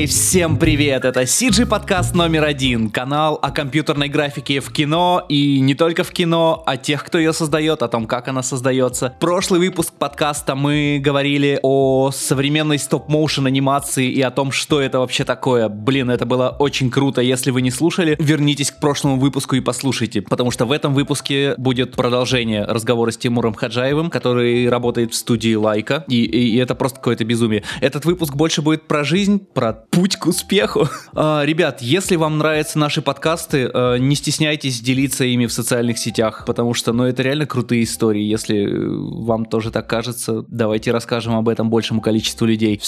Эй, всем привет! Это CG подкаст номер один, канал о компьютерной графике в кино и не только в кино, о тех, кто ее создает, о том, как она создается. Прошлый выпуск подкаста мы говорили о современной стоп-моушен анимации и о том, что это вообще такое. Блин, это было очень круто. Если вы не слушали, вернитесь к прошлому выпуску и послушайте, потому что в этом выпуске будет продолжение разговора с Тимуром Хаджаевым, который работает в студии Лайка, и, и, и это просто какое-то безумие. Этот выпуск больше будет про жизнь, про путь к успеху. А, ребят, если вам нравятся наши подкасты, а, не стесняйтесь делиться ими в социальных сетях, потому что, ну, это реально крутые истории. Если вам тоже так кажется, давайте расскажем об этом большему количеству людей.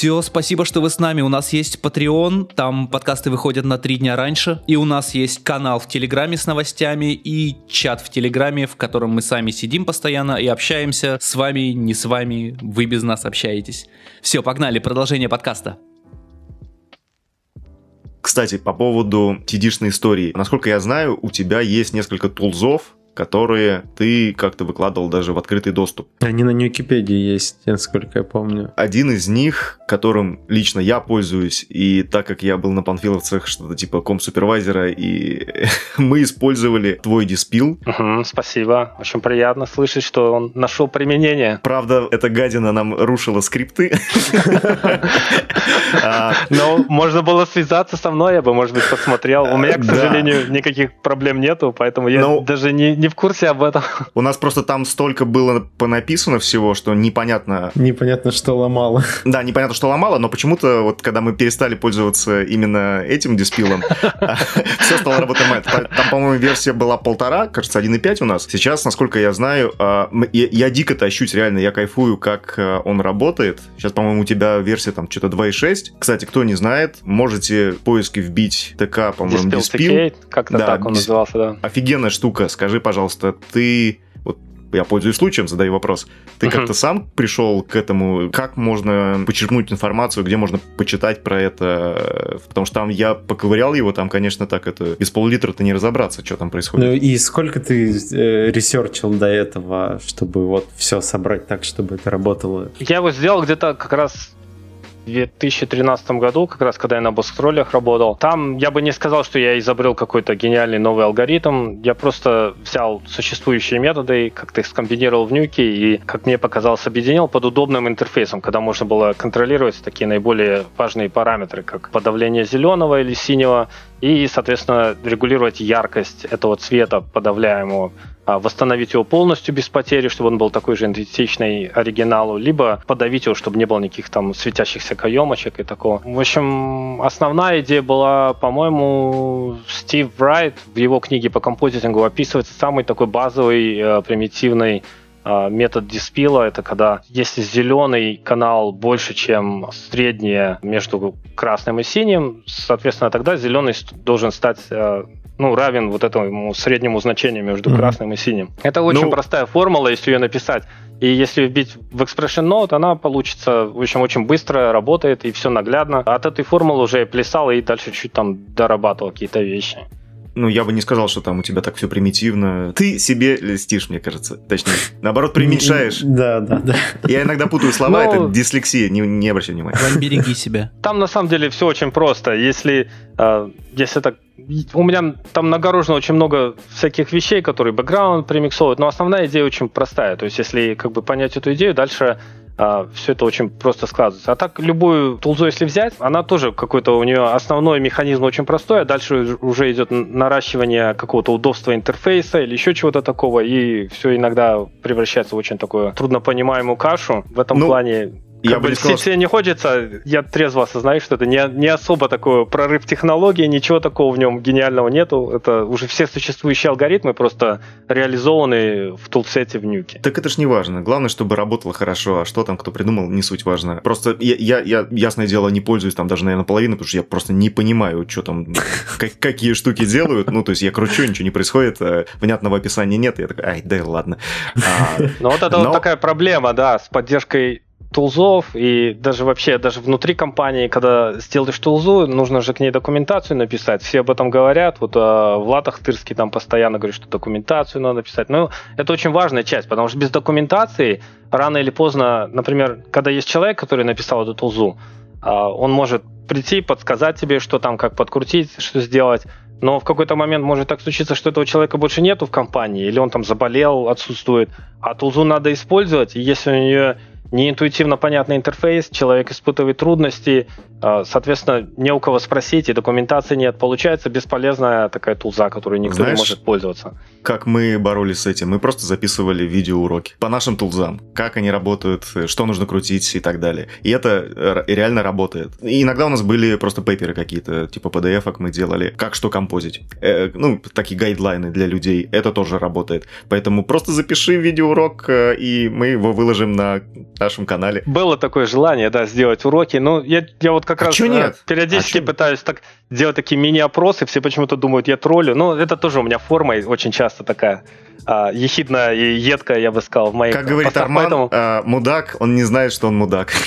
Все, спасибо, что вы с нами. У нас есть Patreon, там подкасты выходят на три дня раньше. И у нас есть канал в Телеграме с новостями и чат в Телеграме, в котором мы сами сидим постоянно и общаемся с вами, не с вами, вы без нас общаетесь. Все, погнали, продолжение подкаста. Кстати, по поводу td истории. Насколько я знаю, у тебя есть несколько тулзов, которые ты как-то выкладывал даже в открытый доступ. Они на Википедии есть, насколько я помню. Один из них, которым лично я пользуюсь, и так как я был на панфиловцах что-то типа ком-супервайзера, и мы использовали твой диспил. Угу, спасибо. Очень приятно слышать, что он нашел применение. Правда, эта гадина нам рушила скрипты. А, Но можно было связаться со мной, я бы, может быть, посмотрел. У меня, к сожалению, никаких проблем нету, поэтому я даже не не в курсе об этом. У нас просто там столько было понаписано всего, что непонятно... Непонятно, что ломало. Да, непонятно, что ломало, но почему-то вот когда мы перестали пользоваться именно этим диспилом, все стало работать Там, по-моему, версия была полтора, кажется, 1.5 у нас. Сейчас, насколько я знаю, а, я дико тащусь, реально, я кайфую, как а, он работает. Сейчас, по-моему, у тебя версия там что-то 2.6. Кстати, кто не знает, можете в поиске вбить ТК, по-моему, диспил. Как-то так он назывался, да. Офигенная штука. Скажи, пожалуйста, пожалуйста, ты вот я пользуюсь случаем, задаю вопрос. Ты uh-huh. как-то сам пришел к этому? Как можно почерпнуть информацию, где можно почитать про это? Потому что там я поковырял его, там, конечно, так это без пол-литра-то не разобраться, что там происходит. Ну и сколько ты э, ресерчил до этого, чтобы вот все собрать так, чтобы это работало? Я его сделал где-то как раз 2013 году, как раз когда я на босс-троллях работал. Там я бы не сказал, что я изобрел какой-то гениальный новый алгоритм. Я просто взял существующие методы, как-то их скомбинировал в нюке и, как мне показалось, объединил под удобным интерфейсом, когда можно было контролировать такие наиболее важные параметры, как подавление зеленого или синего, и, соответственно, регулировать яркость этого цвета подавляемого восстановить его полностью без потери, чтобы он был такой же идентичный оригиналу, либо подавить его, чтобы не было никаких там светящихся каемочек и такого. В общем, основная идея была, по-моему, Стив Брайт в его книге по композитингу описывается самый такой базовый, э, примитивный э, метод диспила это когда если зеленый канал больше, чем среднее между красным и синим, соответственно, тогда зеленый должен стать э, ну, равен вот этому среднему значению между mm-hmm. красным и синим. Это очень ну, простая формула, если ее написать. И если вбить в Expression Note, она получится, в общем, очень быстро работает и все наглядно. От этой формулы уже я плясал и дальше чуть там дорабатывал какие-то вещи. Ну, я бы не сказал, что там у тебя так все примитивно. Ты себе льстишь, мне кажется. Точнее, наоборот, преуменьшаешь. Да, да, да. Я иногда путаю слова, это ну, дислексия, не, не обращай внимания. Береги себя. Там на самом деле все очень просто. Если, э, если так у меня там нагорожено очень много всяких вещей, которые бэкграунд премиксовывают, но основная идея очень простая. То есть, если как бы понять эту идею, дальше а, все это очень просто складывается. А так любую тулзу, если взять, она тоже какой-то у нее основной механизм очень простой, а дальше уже идет наращивание какого-то удобства интерфейса или еще чего-то такого, и все иногда превращается в очень такую труднопонимаемую кашу. В этом ну, плане я бы сказал, если не хочется, я трезво осознаю, что это не, не особо такой прорыв технологии, ничего такого в нем гениального нету. Это уже все существующие алгоритмы просто реализованы в тулсете в нюке. Так это ж не важно. Главное, чтобы работало хорошо, а что там кто придумал, не суть важно. Просто я, я, я ясное дело, не пользуюсь там даже, наверное, половиной, потому что я просто не понимаю, что там, как, какие штуки делают. Ну, то есть я кручу, ничего не происходит, а внятного описания нет. Я такой, ай, да ладно. А, ну, вот это вот такая проблема, да, с поддержкой тулзов и даже вообще, даже внутри компании, когда сделаешь тулзу, нужно же к ней документацию написать. Все об этом говорят. Вот а, Влад Ахтырский там постоянно говорит, что документацию надо писать. Но это очень важная часть, потому что без документации рано или поздно, например, когда есть человек, который написал эту тулзу, А, он может прийти, подсказать тебе, что там, как подкрутить, что сделать. Но в какой-то момент может так случиться, что этого человека больше нету в компании, или он там заболел, отсутствует. А тулзу надо использовать, и если у нее неинтуитивно понятный интерфейс, человек испытывает трудности, соответственно, не у кого спросить, и документации нет. Получается бесполезная такая тулза, которую никто Знаешь, не может пользоваться. Как мы боролись с этим? Мы просто записывали видеоуроки по нашим тулзам, как они работают, что нужно крутить и так далее. И это реально работает. И иногда у нас были просто пейперы какие-то, типа PDF мы делали, как что композить. Э, ну, такие гайдлайны для людей. Это тоже работает. Поэтому просто запиши видеоурок, э, и мы его выложим на нашем канале. Было такое желание, да, сделать уроки. Ну, я, я вот как а раз нет? Э, периодически а пытаюсь так делать такие мини-опросы, все почему-то думают, я троллю. Ну, это тоже у меня форма очень часто такая а, ехидная и едкая, я бы сказал, в моих Как говорит постах, Арман, поэтому... а, мудак, он не знает, что он мудак.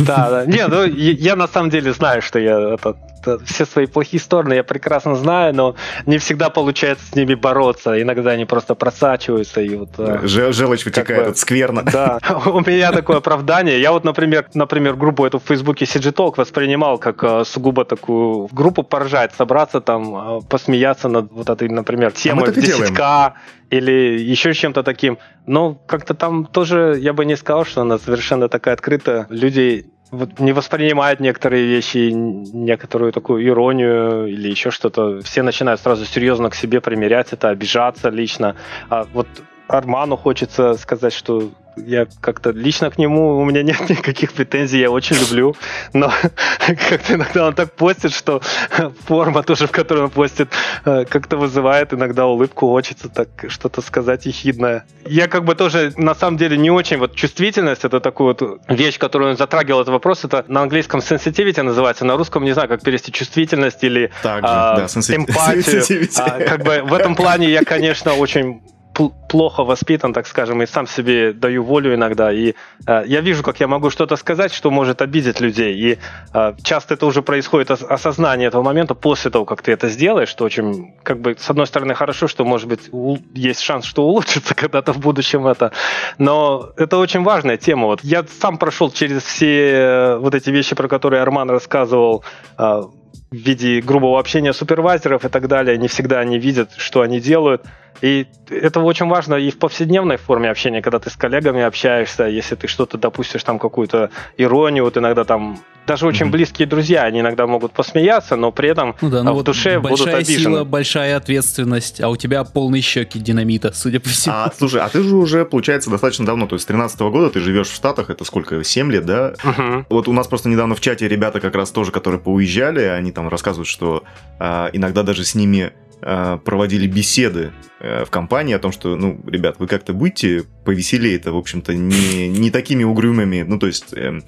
Да, да. Не, ну, я на самом деле знаю, что я это все свои плохие стороны я прекрасно знаю, но не всегда получается с ними бороться. Иногда они просто просачиваются. И вот, э, Желчь вытекает, это скверно. Да, у меня такое оправдание. Я вот, например, например, группу эту в Фейсбуке CG Talk воспринимал как э, сугубо такую группу поржать, собраться там, э, посмеяться над вот этой, например, а темой а 10к или еще чем-то таким. Но как-то там тоже я бы не сказал, что она совершенно такая открытая. Люди вот не воспринимают некоторые вещи, некоторую такую иронию или еще что-то. Все начинают сразу серьезно к себе примерять это, обижаться лично. А вот Арману хочется сказать, что я как-то лично к нему, у меня нет никаких претензий, я очень люблю, но как-то иногда он так постит, что форма тоже, в которой он постит, э, как-то вызывает иногда улыбку, хочется так что-то сказать ехидное. Я как бы тоже, на самом деле, не очень, вот чувствительность, это такую вот вещь, которую он затрагивал, этот вопрос, это на английском sensitivity называется, на русском не знаю, как перевести чувствительность или Также, а, да, эмпатию. А, как бы в этом плане я, конечно, очень плохо воспитан, так скажем, и сам себе даю волю иногда. И э, я вижу, как я могу что-то сказать, что может обидеть людей. И э, часто это уже происходит осознание этого момента после того, как ты это сделаешь, что очень, как бы, с одной стороны, хорошо, что, может быть, у, есть шанс, что улучшится когда-то в будущем это. Но это очень важная тема. Вот я сам прошел через все э, вот эти вещи, про которые Арман рассказывал, э, в виде грубого общения супервайзеров и так далее. Не всегда они видят, что они делают. И это очень важно и в повседневной форме общения, когда ты с коллегами общаешься, если ты что-то допустишь, там какую-то иронию, вот иногда там даже очень mm-hmm. близкие друзья, они иногда могут посмеяться, но при этом ну да, ну в вот душе будут обижены. Большая сила, большая ответственность, а у тебя полные щеки динамита, судя по всему. А, слушай, а ты же уже, получается, достаточно давно, то есть с 13 года ты живешь в Штатах, это сколько, 7 лет, да? Uh-huh. Вот у нас просто недавно в чате ребята как раз тоже, которые поуезжали, они там рассказывают, что а, иногда даже с ними а, проводили беседы в компании о том, что, ну, ребят, вы как-то будете повеселее, это, в общем-то, не, не такими угрюмыми, ну, то есть, э,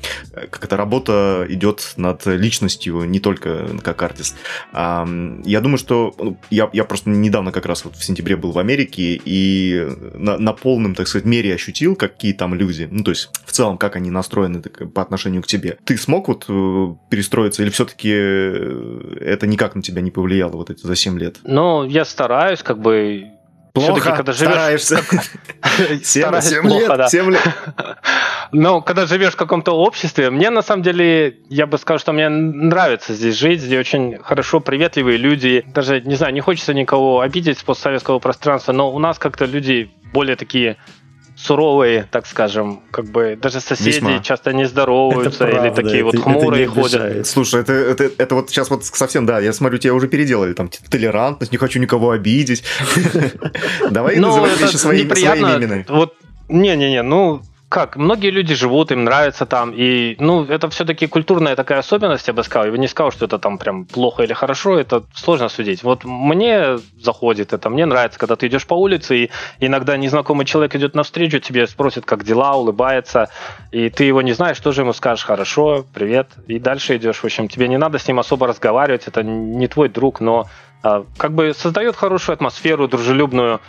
как эта работа идет над личностью, не только как артист. А, я думаю, что ну, я, я просто недавно как раз вот в сентябре был в Америке и на, на полном, так сказать, мере ощутил, какие там люди, ну, то есть, в целом, как они настроены так, по отношению к тебе. Ты смог вот э, перестроиться или все-таки это никак на тебя не повлияло вот эти за 7 лет? Ну, я стараюсь, как бы... Плохо, когда живешь... стараешься. 7, 7 лет, да. 7 лет. Но когда живешь в каком-то обществе, мне на самом деле, я бы сказал, что мне нравится здесь жить, здесь очень хорошо, приветливые люди. Даже, не знаю, не хочется никого обидеть с постсоветского пространства, но у нас как-то люди более такие суровые, так скажем, как бы даже соседи Весьма. часто не здороваются правда, или такие это, вот хмурые это ходят. Слушай, это, это, это вот сейчас вот совсем, да, я смотрю, тебя уже переделали, там, толерантность, не хочу никого обидеть. Давай ну, называть вещи своими именами. Вот, не-не-не, ну, как, многие люди живут, им нравится там, и, ну, это все-таки культурная такая особенность, я бы сказал, я бы не сказал, что это там прям плохо или хорошо, это сложно судить. Вот мне заходит это, мне нравится, когда ты идешь по улице, и иногда незнакомый человек идет навстречу, тебе спросит, как дела, улыбается, и ты его не знаешь, тоже ему скажешь, хорошо, привет, и дальше идешь, в общем, тебе не надо с ним особо разговаривать, это не твой друг, но а, как бы создает хорошую атмосферу, дружелюбную,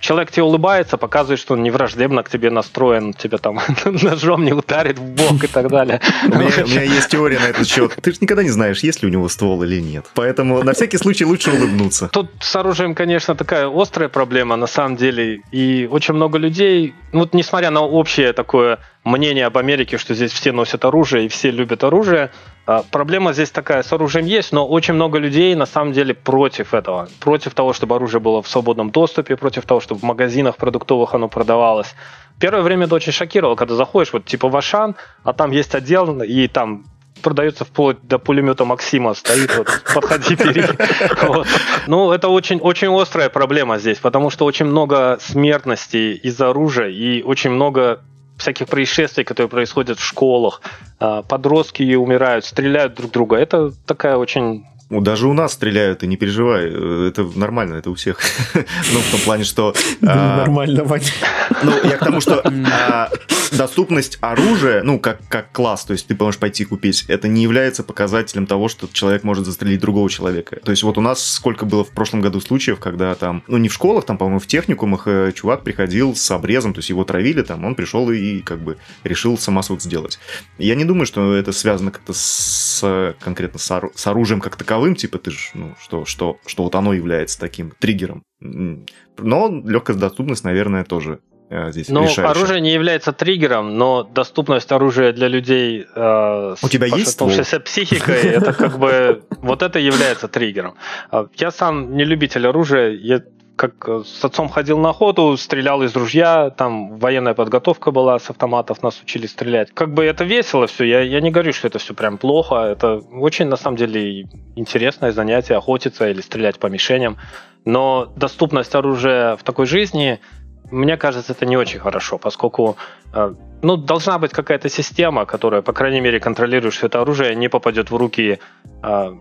человек тебе улыбается, показывает, что он не враждебно к тебе настроен, тебя там ножом не ударит в бок и так далее. У меня есть теория на этот счет. Ты же никогда не знаешь, есть ли у него ствол или нет. Поэтому на всякий случай лучше улыбнуться. Тут с оружием, конечно, такая острая проблема на самом деле. И очень много людей, вот несмотря на общее такое мнение об Америке, что здесь все носят оружие и все любят оружие. А, проблема здесь такая, с оружием есть, но очень много людей на самом деле против этого. Против того, чтобы оружие было в свободном доступе, против того, чтобы в магазинах продуктовых оно продавалось. Первое время это очень шокировало, когда заходишь вот типа в Ашан, а там есть отдел, и там продается вплоть до пулемета Максима стоит, вот, подходи, бери. Вот. Ну, это очень, очень острая проблема здесь, потому что очень много смертности из-за оружия и очень много всяких происшествий, которые происходят в школах. А, подростки умирают, стреляют друг друга. Это такая очень ну, даже у нас стреляют, и не переживай, э, это нормально, это у всех. ну, в том плане, что... А, нормально, Ваня. Ну, я к тому, что а, доступность оружия, ну, как, как класс, то есть ты можешь пойти купить, это не является показателем того, что человек может застрелить другого человека. То есть вот у нас сколько было в прошлом году случаев, когда там, ну, не в школах, там, по-моему, в техникумах э, чувак приходил с обрезом, то есть его травили там, он пришел и как бы решил самосуд сделать. Я не думаю, что это связано как-то с конкретно с оружием как таковым, таковым, типа ты же, ну, что, что, что вот оно является таким триггером. Но легкая доступность, наверное, тоже э, здесь Ну, оружие не является триггером, но доступность оружия для людей э, с У тебя есть психикой, это как бы вот это является триггером. А, я сам не любитель оружия, я как э, с отцом ходил на охоту, стрелял из ружья, там военная подготовка была с автоматов, нас учили стрелять. Как бы это весело все, я, я не говорю, что это все прям плохо, это очень на самом деле интересное занятие, охотиться или стрелять по мишеням, но доступность оружия в такой жизни, мне кажется, это не очень хорошо, поскольку э, ну, должна быть какая-то система, которая, по крайней мере, контролирует, что это оружие не попадет в руки э,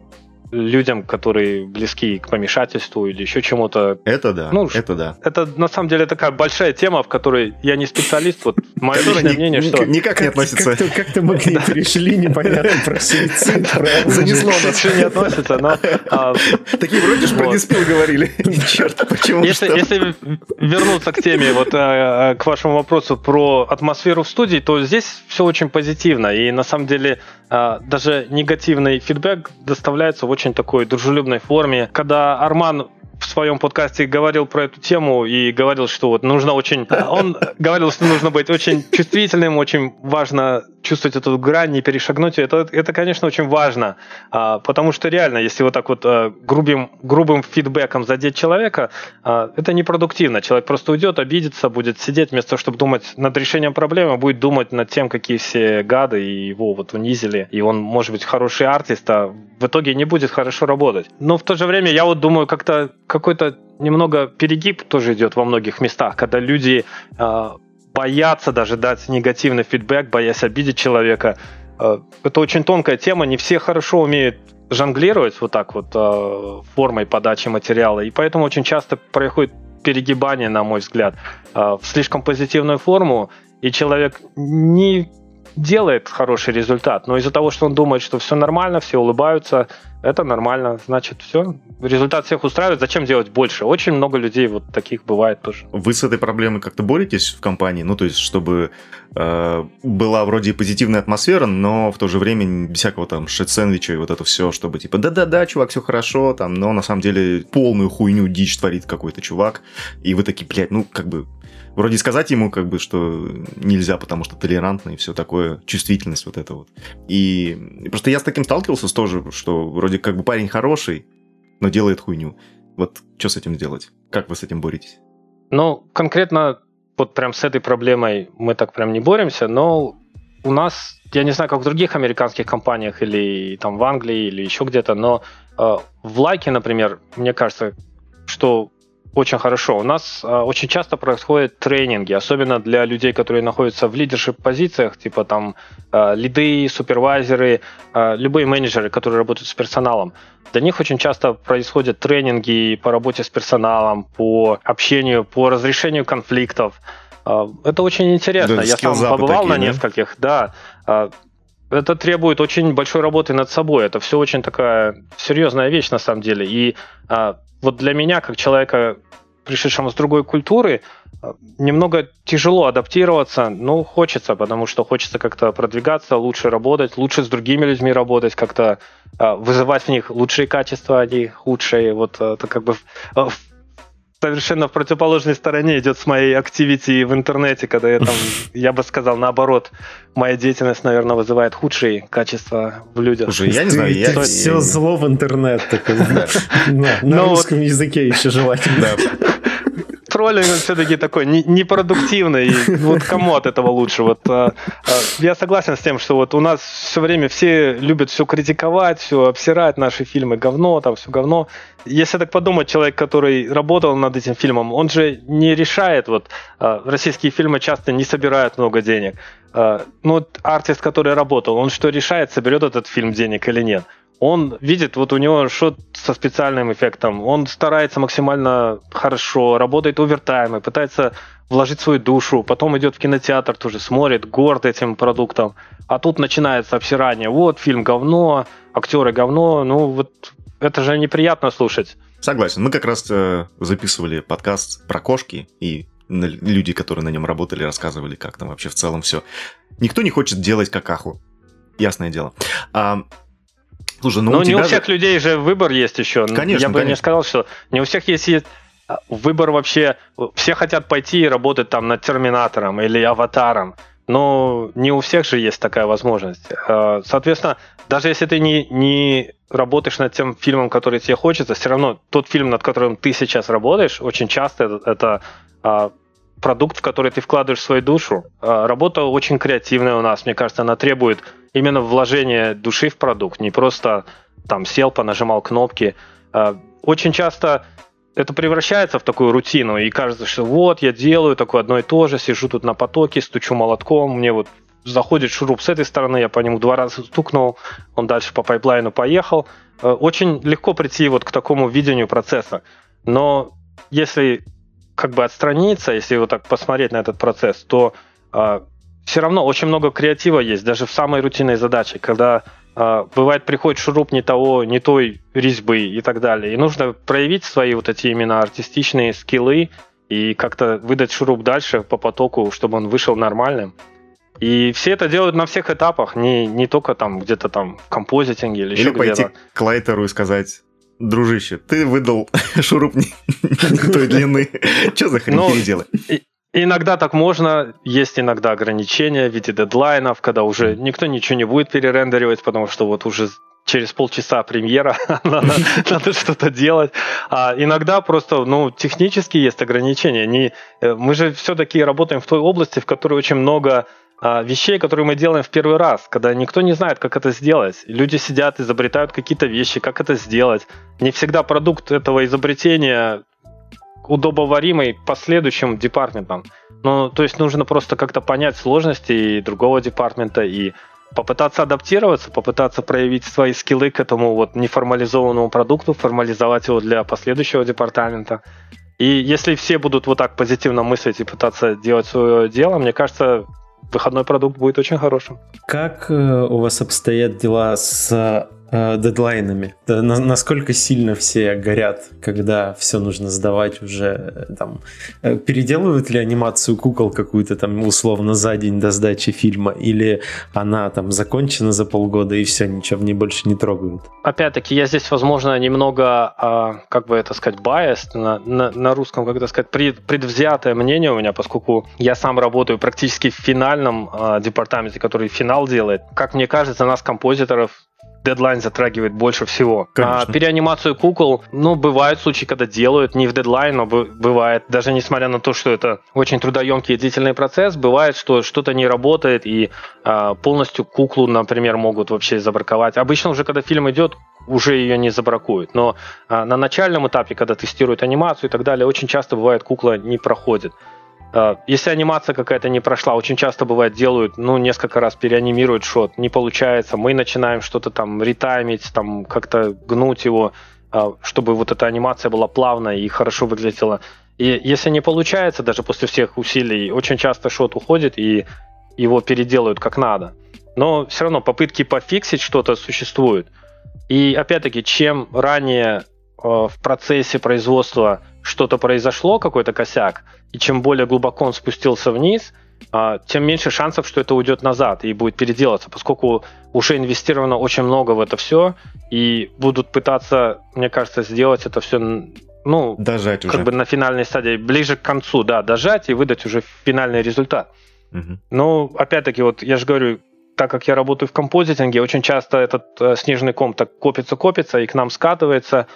людям, которые близки к помешательству или еще чему-то. Это да, ну, это да. Это на самом деле такая большая тема, в которой я не специалист, вот мое личное мнение, что... Никак не относится. Как-то мы к ней перешли, непонятно, про суицид, Занесло нас. не относится, но... А, Такие вроде же про диспил говорили. Черт, почему Если вернуться к теме, вот а, к вашему вопросу про атмосферу в студии, то здесь все очень позитивно, и на самом деле а, даже негативный фидбэк доставляется в очень такой дружелюбной форме. Когда Арман в своем подкасте говорил про эту тему и говорил, что вот нужно очень... Он говорил, что нужно быть очень чувствительным, очень важно чувствовать эту грань, не перешагнуть. Это, это конечно, очень важно, а, потому что реально, если вот так вот а, грубым, грубым фидбэком задеть человека, а, это непродуктивно. Человек просто уйдет, обидится, будет сидеть вместо того, чтобы думать над решением проблемы, будет думать над тем, какие все гады его вот унизили, и он может быть хороший артист, а в итоге не будет хорошо работать. Но в то же время я вот думаю, как-то какой-то немного перегиб тоже идет во многих местах, когда люди э, боятся даже дать негативный фидбэк, боясь обидеть человека. Э, это очень тонкая тема, не все хорошо умеют жонглировать вот так вот э, формой подачи материала, и поэтому очень часто происходит перегибание, на мой взгляд, э, в слишком позитивную форму, и человек не делает хороший результат, но из-за того, что он думает, что все нормально, все улыбаются, это нормально, значит, все. Результат всех устраивает, зачем делать больше? Очень много людей вот таких бывает тоже. Вы с этой проблемой как-то боретесь в компании? Ну, то есть, чтобы э, была вроде позитивная атмосфера, но в то же время без всякого там шит-сэндвича и вот это все, чтобы типа, да-да-да, чувак, все хорошо, там, но на самом деле полную хуйню, дичь творит какой-то чувак, и вы такие, блядь, ну, как бы, вроде сказать ему, как бы, что нельзя, потому что толерантно и все такое, чувствительность вот это вот. И просто я с таким сталкивался тоже, что вроде как бы парень хороший, но делает хуйню. Вот что с этим делать? Как вы с этим боретесь? Ну, конкретно вот прям с этой проблемой мы так прям не боремся, но у нас, я не знаю, как в других американских компаниях или там в Англии или еще где-то, но э, в лайке, например, мне кажется, что очень хорошо. У нас э, очень часто происходят тренинги, особенно для людей, которые находятся в лидершип позициях, типа там э, лиды, супервайзеры, э, любые менеджеры, которые работают с персоналом. Для них очень часто происходят тренинги по работе с персоналом, по общению, по разрешению конфликтов. Это очень интересно. Да, Я сам побывал такие, на нескольких, да. да это требует очень большой работы над собой. Это все очень такая серьезная вещь на самом деле. И а, вот для меня, как человека, пришедшему с другой культуры, немного тяжело адаптироваться, но хочется, потому что хочется как-то продвигаться, лучше работать, лучше с другими людьми работать, как-то э, вызывать в них лучшие качества, а не худшие. Вот это как бы в, совершенно в противоположной стороне идет с моей активити в интернете, когда я там, я бы сказал, наоборот, моя деятельность, наверное, вызывает худшие качества в людях. Слушай, я не знаю, Ты- я... ты все зло в интернет на- на Ну русском языке еще желательно. троллинг все-таки такой не- непродуктивный. Вот кому от этого лучше? Вот а, а, я согласен с тем, что вот у нас все время все любят все критиковать, все обсирать наши фильмы говно, там все говно. Если так подумать, человек, который работал над этим фильмом, он же не решает. Вот а, российские фильмы часто не собирают много денег. Ну, артист, который работал, он что решает, соберет этот фильм денег или нет? Он видит, вот у него шот со специальным эффектом, он старается максимально хорошо, работает овертаймы, пытается вложить свою душу, потом идет в кинотеатр тоже, смотрит, горд этим продуктом. А тут начинается обсирание. Вот, фильм говно, актеры говно. Ну, вот это же неприятно слушать. Согласен. Мы как раз э, записывали подкаст про кошки, и люди, которые на нем работали, рассказывали, как там вообще в целом все. Никто не хочет делать какаху. Ясное дело. А, слушай, ну Но у не у же- всех людей же выбор есть еще. Конечно, Я бы не конечно. сказал, что не у всех есть есть, а, выбор вообще. Все хотят пойти и работать там над Терминатором или Аватаром. Но не у всех же есть такая возможность. А, Соответственно, даже если ты не, не работаешь над тем фильмом, который тебе хочется, все равно тот фильм, над которым ты сейчас работаешь, очень часто это, это, а, продукт, в который ты вкладываешь свою душу. А, Работа очень креативная у нас, мне кажется, она требует именно вложения души в продукт, не просто там сел, понажимал кнопки. А, Очень часто это превращается в такую рутину, и кажется, что вот, я делаю такое одно и то же, сижу тут на потоке, стучу молотком, мне вот заходит шуруп с этой стороны, я по нему два раза стукнул, он дальше по пайплайну поехал. Э, Очень легко прийти вот к такому видению процесса. Но если как бы отстраниться, если вот так посмотреть на этот процесс, то все равно очень много креатива есть, даже в самой рутинной задаче, когда а, бывает приходит шуруп не того, не той резьбы и так далее. И нужно проявить свои вот эти именно артистичные скиллы и как-то выдать шуруп дальше по потоку, чтобы он вышел нормальным. И все это делают на всех этапах, не, не только там где-то там в композитинге или, Или еще пойти где-то. к Лайтеру и сказать, дружище, ты выдал шуруп не, не той длины. Что за хрень Ну, переделай? Иногда так можно, есть иногда ограничения в виде дедлайнов, когда уже никто ничего не будет перерендеривать, потому что вот уже через полчаса премьера, надо, надо что-то делать. А иногда просто, ну, технически есть ограничения. Не, э, мы же все-таки работаем в той области, в которой очень много вещей, которые мы делаем в первый раз, когда никто не знает, как это сделать. Люди сидят, изобретают какие-то вещи, как это сделать. Не всегда продукт этого изобретения удобоваримый последующим департаментам. Ну, то есть нужно просто как-то понять сложности и другого департамента и попытаться адаптироваться, попытаться проявить свои скиллы к этому вот неформализованному продукту, формализовать его для последующего департамента. И если все будут вот так позитивно мыслить и пытаться делать свое дело, мне кажется, выходной продукт будет очень хорошим. Как э, у вас обстоят дела с э, дедлайнами? Да, на- насколько сильно все горят, когда все нужно сдавать уже? э, Там, э, переделывают ли анимацию кукол какую-то там условно за день до сдачи фильма? Или она там закончена за полгода и все, ничего в ней больше не трогают? Опять-таки, я здесь, возможно, немного, а, как бы это сказать, biased на, на, на русском, как это сказать, пред- предвзятое мнение у меня, поскольку я сам работаю практически в финальном а, департаменте, который финал делает. Как мне кажется, нас, композиторов, дедлайн затрагивает больше всего. Конечно. А, переанимацию кукол, ну, бывают случаи, когда делают, не в дедлайн, но бы- бывает, даже несмотря на то, что это очень трудоемкий и длительный процесс, бывает, что что-то не работает, и а, полностью куклу, например, могут вообще забраковать. Обычно уже, когда фильм идет, уже ее не забракуют. Но а, на начальном этапе, когда тестируют анимацию и так далее, очень часто бывает кукла не проходит. А, Если анимация какая-то не прошла, очень часто бывает делают, ну, несколько раз переанимируют шот, не получается, мы начинаем что-то там ретаймить, там как-то гнуть его, а, чтобы вот эта анимация была плавной и хорошо выглядела. И если не получается, даже после всех усилий, очень часто шот уходит и его переделают как надо. Но все равно попытки пофиксить что-то существуют. И опять-таки, чем ранее э, в процессе производства что-то произошло, какой-то косяк, и чем более глубоко он спустился вниз, а, тем меньше шансов, что это уйдет назад и будет переделаться, поскольку уже инвестировано очень много в это все, и будут пытаться, мне кажется, сделать это все ну, Дожать уже. как бы на финальной стадии, ближе к концу, да, дожать и выдать уже финальный результат. Мгм. Ну, опять-таки, вот я же говорю, так как я работаю в композитинге, очень часто этот э, снежный ком так копится-копится и к нам скатывается,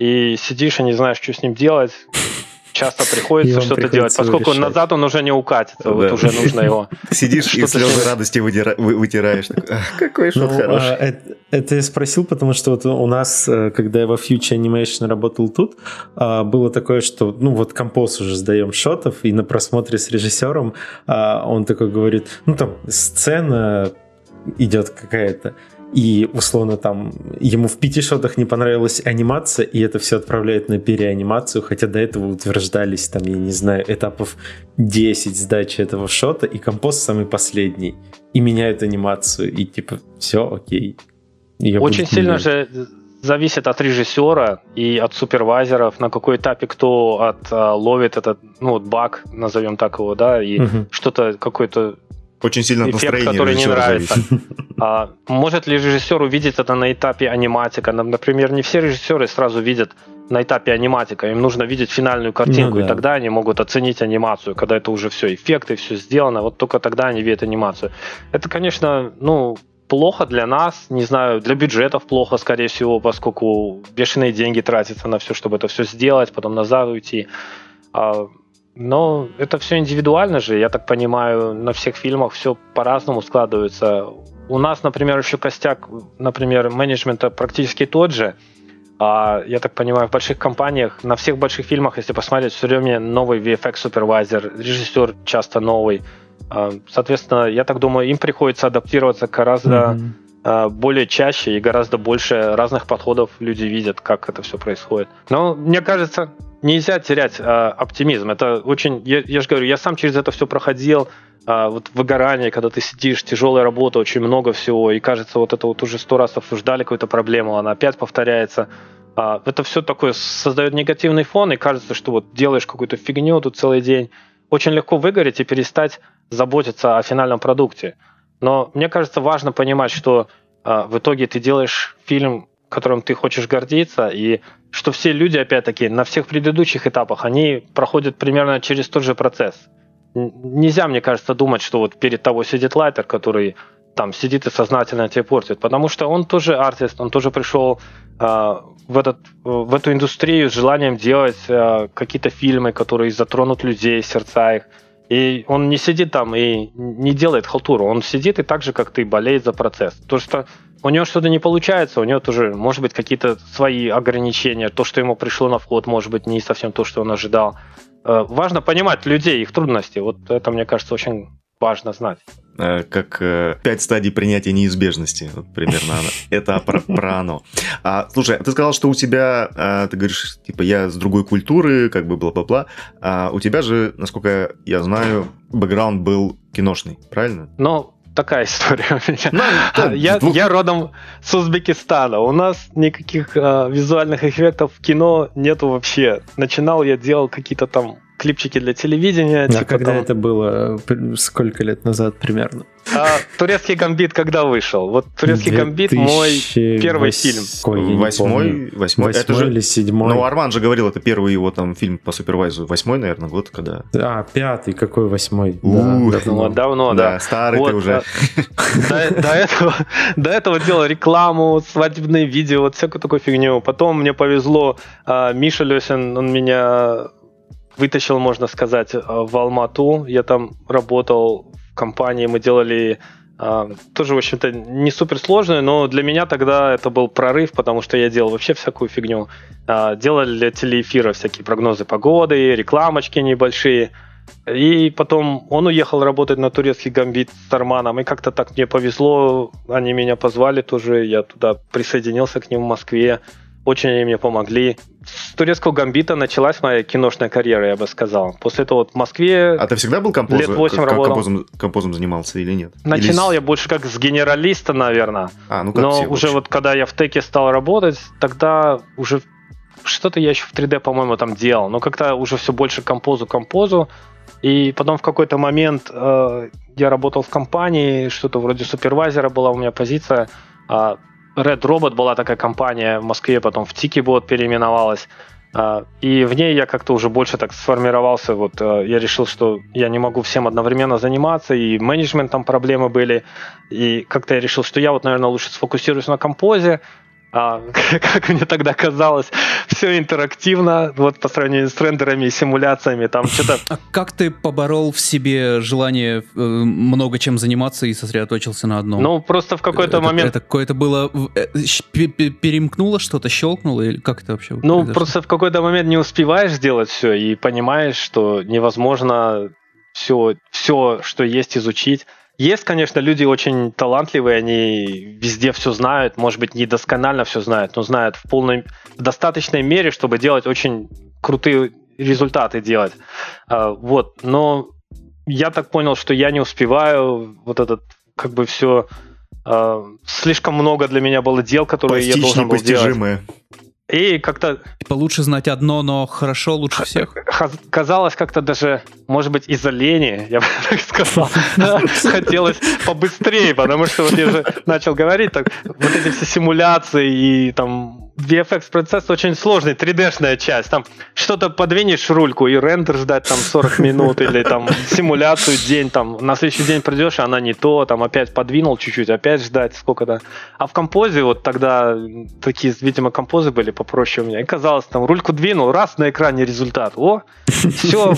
и сидишь и не знаешь, что с ним делать. Часто приходится что-то приходится делать, поскольку решать. назад он уже не укатится, вот Да. уже нужно его. Сидишь и Что-то с слезы радости вытираешь. Такой, «Ах, Какой Ну, шут хороший. а, это, это я спросил, потому что вот у нас, э, когда я во Future Animation работал тут, а, было такое, что, ну вот композ уже сдаем шотов, и на просмотре с режиссером а, он такой говорит, ну там сцена идет какая-то, и условно там ему в пяти шотах не понравилась анимация, и это все отправляет на переанимацию, хотя до этого утверждались там, я не знаю, этапов 10 сдачи этого шота, и композ самый последний, и меняют анимацию, и типа все окей. Её Очень сильно менять. же зависит от режиссера и от супервайзеров, на какой этапе кто от, а, ловит этот, ну, вот баг, назовем так его, да, и Мгм. что-то, какой-то Очень сильно от эффект, который не нравится. А, может ли режиссер увидеть это на этапе аниматика? Например, не все режиссеры сразу видят на этапе аниматика. Им нужно видеть финальную картинку, Ну да. и тогда они могут оценить анимацию, когда это уже все эффекты, все сделано. Вот только тогда они видят анимацию. Это, конечно, ну, плохо для нас, не знаю, для бюджетов плохо, скорее всего, поскольку бешеные деньги тратятся на все, чтобы это все сделать, потом назад уйти. Но это все индивидуально же, я так понимаю, на всех фильмах все по-разному складывается. У нас, например, еще костяк, например, менеджмента практически тот же. А я так понимаю, в больших компаниях, на всех больших фильмах, если посмотреть, все время новый VFX супервайзер, режиссер часто новый. А, Соответственно, я так думаю, им приходится адаптироваться гораздо Мгм. А, более чаще и гораздо больше разных подходов люди видят, как это все происходит. Но мне кажется, нельзя терять а, оптимизм. Это очень, я, я же говорю, я сам через это все проходил. А, вот выгорание, когда ты сидишь, тяжелая работа, очень много всего, и кажется, вот это вот уже сто раз обсуждали какую-то проблему, она опять повторяется. А, это все такое создает негативный фон, и кажется, что вот делаешь какую-то фигню тут целый день. Очень легко выгореть и перестать заботиться о финальном продукте. Но мне кажется, важно понимать, что а, в итоге ты делаешь фильм, которым ты хочешь гордиться, и что все люди, опять-таки, на всех предыдущих этапах, они проходят примерно через тот же процесс. Нельзя, мне кажется, думать, что вот перед тобой сидит лайтер, который там сидит и сознательно тебе портит, потому что он тоже артист, он тоже пришел а, в, этот, в эту индустрию с желанием делать а, какие-то фильмы, которые затронут людей, сердца их. И он не сидит там и не делает халтуру. Он сидит и так же, как ты, болеет за процесс. То, что у него что-то не получается, у него тоже, может быть, какие-то свои ограничения. То, что ему пришло на вход, может быть, не совсем то, что он ожидал. Э, Важно понимать людей, их трудности. Вот это, мне кажется, очень важно знать. Э, Как э, пять стадий принятия неизбежности. Вот примерно. Это про, про оно. А, слушай, ты сказал, что у тебя, а, ты говоришь, типа, я с другой культуры, как бы бла-бла-бла. А у тебя же, насколько я знаю, бэкграунд был киношный, правильно? Но такая история у меня. Ну, да, я, двух- я родом с Узбекистана. У нас никаких э, визуальных эффектов в кино нету вообще. Начинал я делал какие-то там клипчики для телевидения. А типа когда там- это было? Сколько лет назад примерно? А, турецкий гамбит когда вышел? Вот турецкий гамбит мой 2008 первый фильм. Ой, восьмой, восьмой. Это же... или седьмой? Ну, Арман же говорил, это первый его там фильм по супервайзу. Восьмой, наверное, год, когда... А, пятый, какой восьмой? Ух, Да, давно. давно, да. да, старый Вот, ты уже. а, До, до этого, до этого делал рекламу, свадебные видео, вот всякую такую фигню. Потом мне повезло, а, Миша Лесин, он меня вытащил, можно сказать, а, в Алмату. Я там работал в компании, мы делали а, тоже, в общем-то, не супер сложную, но для меня тогда это был прорыв, потому что я делал вообще всякую фигню. А, Делали для телеэфира всякие прогнозы погоды, рекламочки небольшие. И потом он уехал работать на турецкий гамбит с Арманом, и как-то так мне повезло, они меня позвали тоже, я туда присоединился к ним в Москве, очень они мне помогли. С турецкого гамбита началась моя киношная карьера, я бы сказал. После этого вот в Москве А ты всегда был композом? Лет восемь как- работал. композом, композом занимался или нет? начинал Или я больше как с генералиста, наверное. А, ну как Но все, уже вот когда я в теке стал работать, тогда уже что-то я еще в 3D, по-моему, там делал. Но как-то уже все больше композу, композу. И потом в какой-то момент э, я работал в компании, что-то вроде супервайзера была у меня позиция. А Red Robot была такая компания в Москве, потом в Тикибот переименовалась. А, и в ней я как-то уже больше так сформировался. Вот а, я решил, что я не могу всем одновременно заниматься, и менеджментом проблемы были. И как-то я решил, что я вот, наверное, лучше сфокусируюсь на композе, а, как мне тогда казалось, все интерактивно, вот по сравнению с рендерами и симуляциями, там что-то... А как ты поборол в себе желание э, много чем заниматься и сосредоточился на одном? Ну, просто в какой-то это, момент... Это какое-то было... Э, перемкнуло что-то, щелкнуло, или как это вообще Ну, произошло? просто в какой-то момент не успеваешь сделать все и понимаешь, что невозможно все, все, что есть, изучить. Есть, конечно, люди очень талантливые, они везде все знают, может быть, не досконально все знают, но знают в полной, в достаточной мере, чтобы делать очень крутые результаты делать. А, вот, но я так понял, что я не успеваю вот этот, как бы все Uh, слишком много для меня было дел, которые я должен был делать. И как-то... Типа лучше знать одно, но хорошо лучше всех. Казалось как-то даже, может быть, из-за лени, я бы так сказал. Хотелось побыстрее, потому что вот я же начал говорить, так, вот эти все симуляции и там VFX-процесс очень сложный, 3D-шная часть. Там что-то подвинешь рульку и рендер ждать там 40 минут или там симуляцию день, там на следующий день придешь, и она не то, там опять подвинул чуть-чуть, опять ждать сколько-то. А в композе вот тогда такие, видимо, композы были попроще у меня. И казалось, там рульку двинул, раз на экране результат. О, все,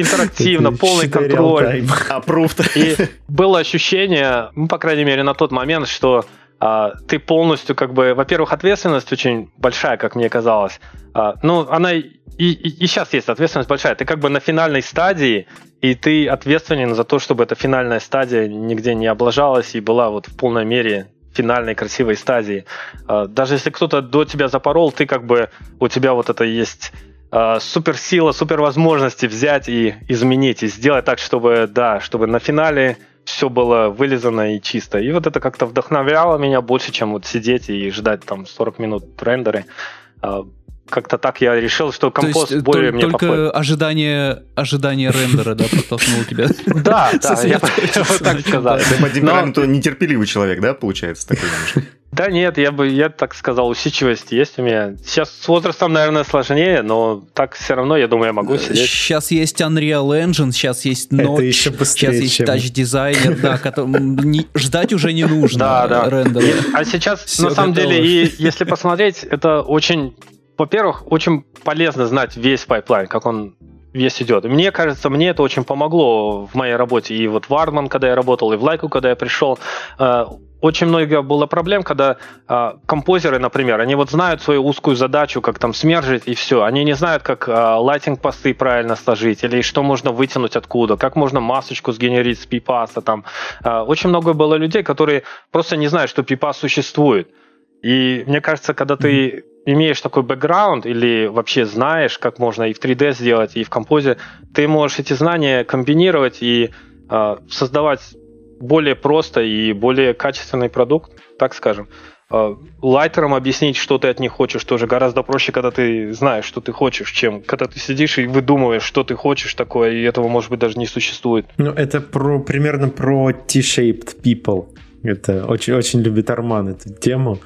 интерактивно, полный контроль. И было ощущение, ну, по крайней мере, на тот момент, что а, ты полностью как бы, во-первых, ответственность очень большая, как мне казалось. А, ну, она и, и, и сейчас есть ответственность большая. Ты как бы на финальной стадии, и ты ответственен за то, чтобы эта финальная стадия нигде не облажалась и была вот в полной мере финальной красивой стадии. А, даже если кто-то до тебя запорол, ты как бы, у тебя вот это есть суперсила, супервозможности взять и изменить, и сделать так, чтобы, да, чтобы на финале все было вылизано и чисто. И вот это как-то вдохновляло меня больше, чем вот сидеть и ждать там 40 минут рендеры. А, как-то так я решил, что компост есть, более мне только подходит. ожидание, ожидание рендера, да, подтолкнуло тебя. Да, да, я так сказал. Ты по темпераменту нетерпеливый человек, да, получается, такой да нет, я бы, я так сказал, усидчивость есть у меня. Сейчас с возрастом, наверное, сложнее, но так все равно, я думаю, я могу сидеть. Сейчас есть Unreal Engine, сейчас есть Notch, Это еще быстрее, сейчас есть чем... Touch Designer, да, который, ждать уже не нужно да, да. рендера. А сейчас, Все на самом готово. деле, и если посмотреть, это очень, во-первых, очень полезно знать весь pipeline, как он весь идет. Мне кажется, мне это очень помогло в моей работе. И вот в Aardman, когда я работал, и в Laika, когда я пришел, э, очень много было проблем, когда э, композеры, например, они вот знают свою узкую задачу, как там смержить и все. Они не знают, как э, лайтинг-посты правильно сложить, или что можно вытянуть откуда, как можно масочку сгенерить с пипаса. Там. Э, очень много было людей, которые просто не знают, что пипас существует. И мне кажется, когда ты имеешь такой бэкграунд или вообще знаешь, как можно и в 3D сделать, и в композе, ты можешь эти знания комбинировать и э, создавать более просто и более качественный продукт, так скажем. А, лайтерам объяснить, что ты от них хочешь, тоже гораздо проще, когда ты знаешь, что ты хочешь, чем когда ты сидишь и выдумываешь, что ты хочешь такое, и этого, может быть, даже не существует. Ну, это про, примерно про T-shaped people. Это очень, очень любит Арман эту тему.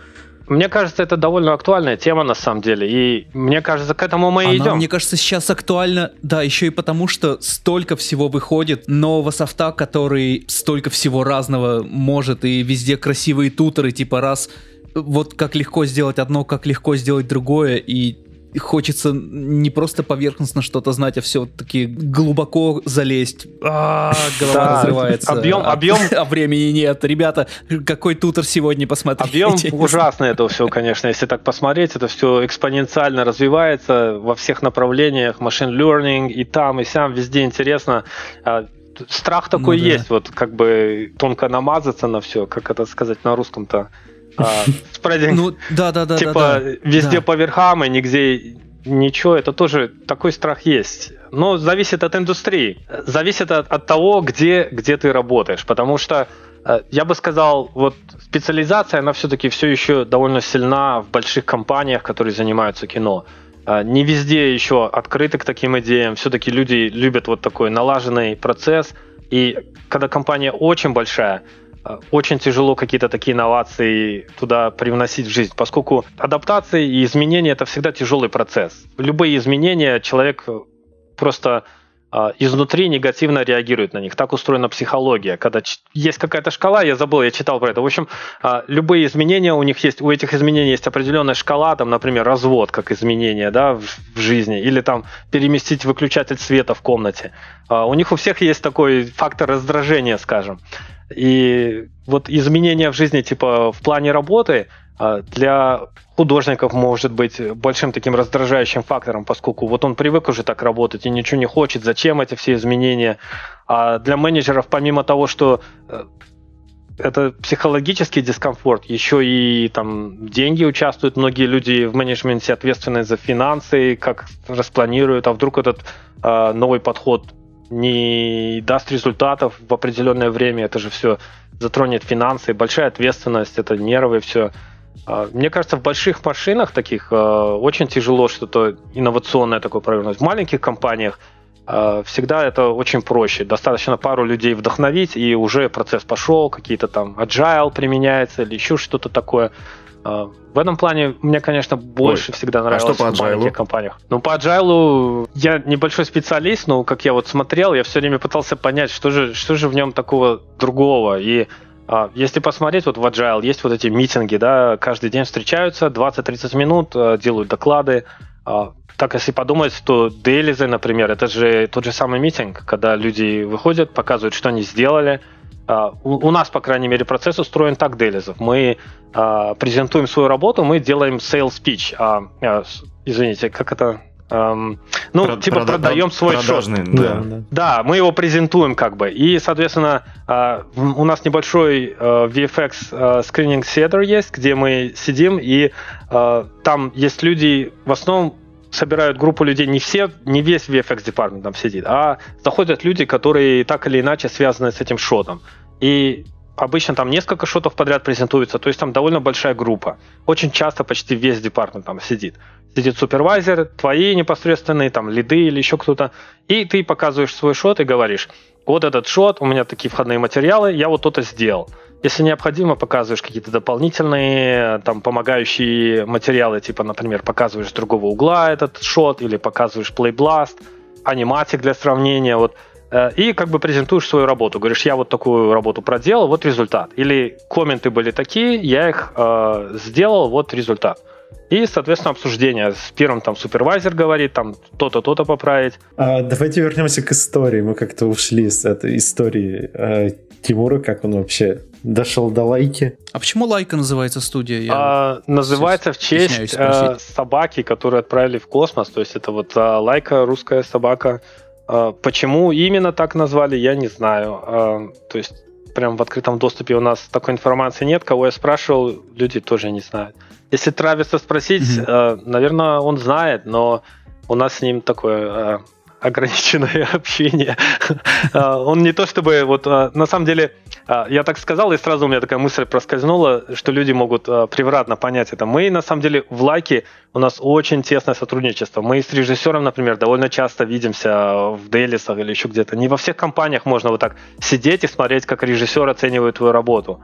Мне кажется, это довольно актуальная тема на самом деле. И мне кажется, к этому мы и идем. Мне кажется, сейчас актуально, да, еще и потому, что столько всего выходит нового софта, который столько всего разного может, и везде красивые тутеры, типа раз вот как легко сделать одно, как легко сделать другое, и хочется не просто поверхностно что-то знать, а все-таки глубоко залезть. А, голова да, разрывается. Объем, а, объем... А времени нет. Ребята, какой тутор сегодня посмотреть? Объем ужасно это все, конечно, если так посмотреть. Это все экспоненциально развивается во всех направлениях. Machine learning и там, и сям, везде интересно. А, страх такой ну, да. есть, вот как бы тонко намазаться на все, как это сказать на русском-то. А, спрединг. Ну, да, да, да. Типа везде по верхам и нигде ничего, это тоже такой страх есть. Но зависит от индустрии, зависит от, от того, где, где ты работаешь, потому что э, я бы сказал, вот специализация, она все-таки все еще довольно сильна в больших компаниях, которые занимаются кино. Э, не везде еще открыты к таким идеям. Все-таки люди любят вот такой налаженный процесс. И когда компания очень большая, очень тяжело какие-то такие инновации туда привносить в жизнь, поскольку адаптации и изменения это всегда тяжелый процесс. Любые изменения человек просто а, изнутри негативно реагирует на них. Так устроена психология. Когда есть какая-то шкала, я забыл, я читал про это. В общем, а, любые изменения у них есть, у этих изменений есть определенная шкала, там, например, развод как изменение да, в жизни, или там переместить выключатель света в комнате. У них у всех есть такой фактор раздражения, скажем. И вот изменения в жизни, типа в плане работы, для художников может быть большим таким раздражающим фактором, поскольку вот он привык уже так работать и ничего не хочет, зачем эти все изменения. А для менеджеров, помимо того, что э, это психологический дискомфорт, еще и там деньги участвуют, многие люди в менеджменте ответственны за финансы, как распланируют, а вдруг этот э, новый подход не даст результатов в определенное время, это же все затронет финансы, большая ответственность, это нервы, все. А, мне кажется, в больших машинах таких а, очень тяжело что-то инновационное такое провернуть. В маленьких компаниях а, всегда это очень проще. Достаточно пару людей вдохновить, и уже процесс пошел, какие-то там agile применяется или еще что-то такое. В этом плане мне, конечно, больше Ой, всегда нравилось а что по в маленьких компаниях. Ну, по agile я небольшой специалист, но как я вот смотрел, я все время пытался понять, что же, что же в нем такого другого. И а, если посмотреть, вот в Agile есть вот эти митинги, да, каждый день встречаются, 20-30 минут, э, делают доклады. А, так, если подумать, то делизы, например, это же тот же самый митинг, когда люди выходят, показывают, что они сделали. А, у нас, по крайней мере, процесс устроен так делизов. Мы презентуем свою работу, мы делаем sales speech. Извините, как это Эм, ну, Про, типа прода- продаем свой шот. Да. Да. да, мы его презентуем как бы. И, соответственно, э, у нас небольшой э, VFX э, screening theater есть, где мы сидим, и э, там есть люди, в основном собирают группу людей, не все, не весь VFX департамент там сидит, а заходят люди, которые так или иначе связаны с этим шотом. И обычно там несколько шотов подряд презентуются, то есть там довольно большая группа. Очень часто почти весь департамент там сидит. Сидит супервайзер, твои непосредственные, там, лиды или еще кто-то, и ты показываешь свой шот и говоришь, вот этот шот, у меня такие входные материалы, я вот то-то сделал. Если необходимо, показываешь какие-то дополнительные, там, помогающие материалы, типа, например, показываешь с другого угла этот шот, или показываешь плейбласт, аниматик для сравнения, вот – и как бы презентуешь свою работу. Говоришь, я вот такую работу проделал, вот результат. Или комменты были такие, я их э, сделал, вот результат. И, соответственно, обсуждение. С первым там супервайзер говорит, там то-то, то-то поправить. А, давайте вернемся к истории. Мы как-то ушли с этой истории э, Тимура, как он вообще дошел до лайки. А почему лайка называется студия? Я а, называется в честь э, собаки, которую отправили в космос. То есть это вот э, лайка, русская собака почему именно так назвали, я не знаю. А, то есть прям в открытом доступе у нас такой информации нет. Кого я спрашивал, люди тоже не знают. Если Трависа спросить, mm-hmm. наверное, он знает, но у нас с ним такое ограниченное общение. А, он не то чтобы вот а, на самом деле а, я так сказал и сразу у меня такая мысль проскользнула, что люди могут превратно понять это. Мы на самом деле в лайке у нас очень тесное сотрудничество. Мы с режиссером, например, довольно часто видимся в Делисах или еще где-то. Не во всех компаниях можно вот так сидеть и смотреть, как режиссер оценивает твою работу.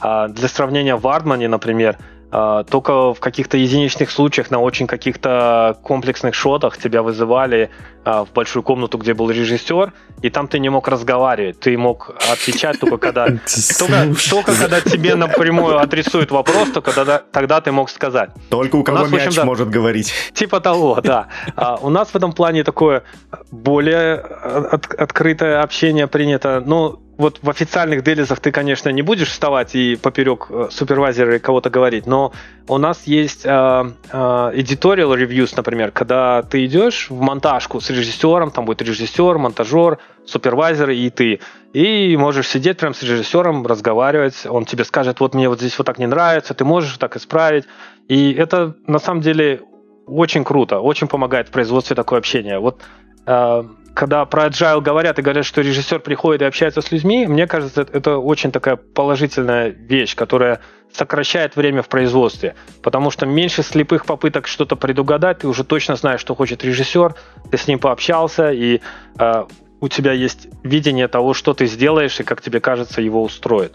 Для сравнения в Ардмане, например, только в каких-то единичных случаях на очень каких-то комплексных шотах тебя вызывали а, в большую комнату, где был режиссер, и там ты не мог разговаривать. Ты мог отвечать только когда, только, только когда тебе напрямую отрисуют вопрос, только тогда, тогда ты мог сказать. Только у кого у нас, мяч общем, да, может говорить. Типа того, да. А у нас в этом плане такое более от, открытое общение принято. Ну, вот в официальных делизах ты, конечно, не будешь вставать и поперек э, супервайзера кого-то говорить, но у нас есть э, э, editorial reviews, например, когда ты идешь в монтажку с режиссером, там будет режиссер, монтажер, супервайзер и ты, и можешь сидеть прям с режиссером, разговаривать, он тебе скажет, вот мне вот здесь вот так не нравится, ты можешь так исправить, и это на самом деле очень круто, очень помогает в производстве такое общение. Вот э, когда про agile говорят и говорят, что режиссер приходит и общается с людьми, мне кажется, это очень такая положительная вещь, которая сокращает время в производстве, потому что меньше слепых попыток что-то предугадать, ты уже точно знаешь, что хочет режиссер, ты с ним пообщался, и э, у тебя есть видение того, что ты сделаешь и как тебе кажется его устроит.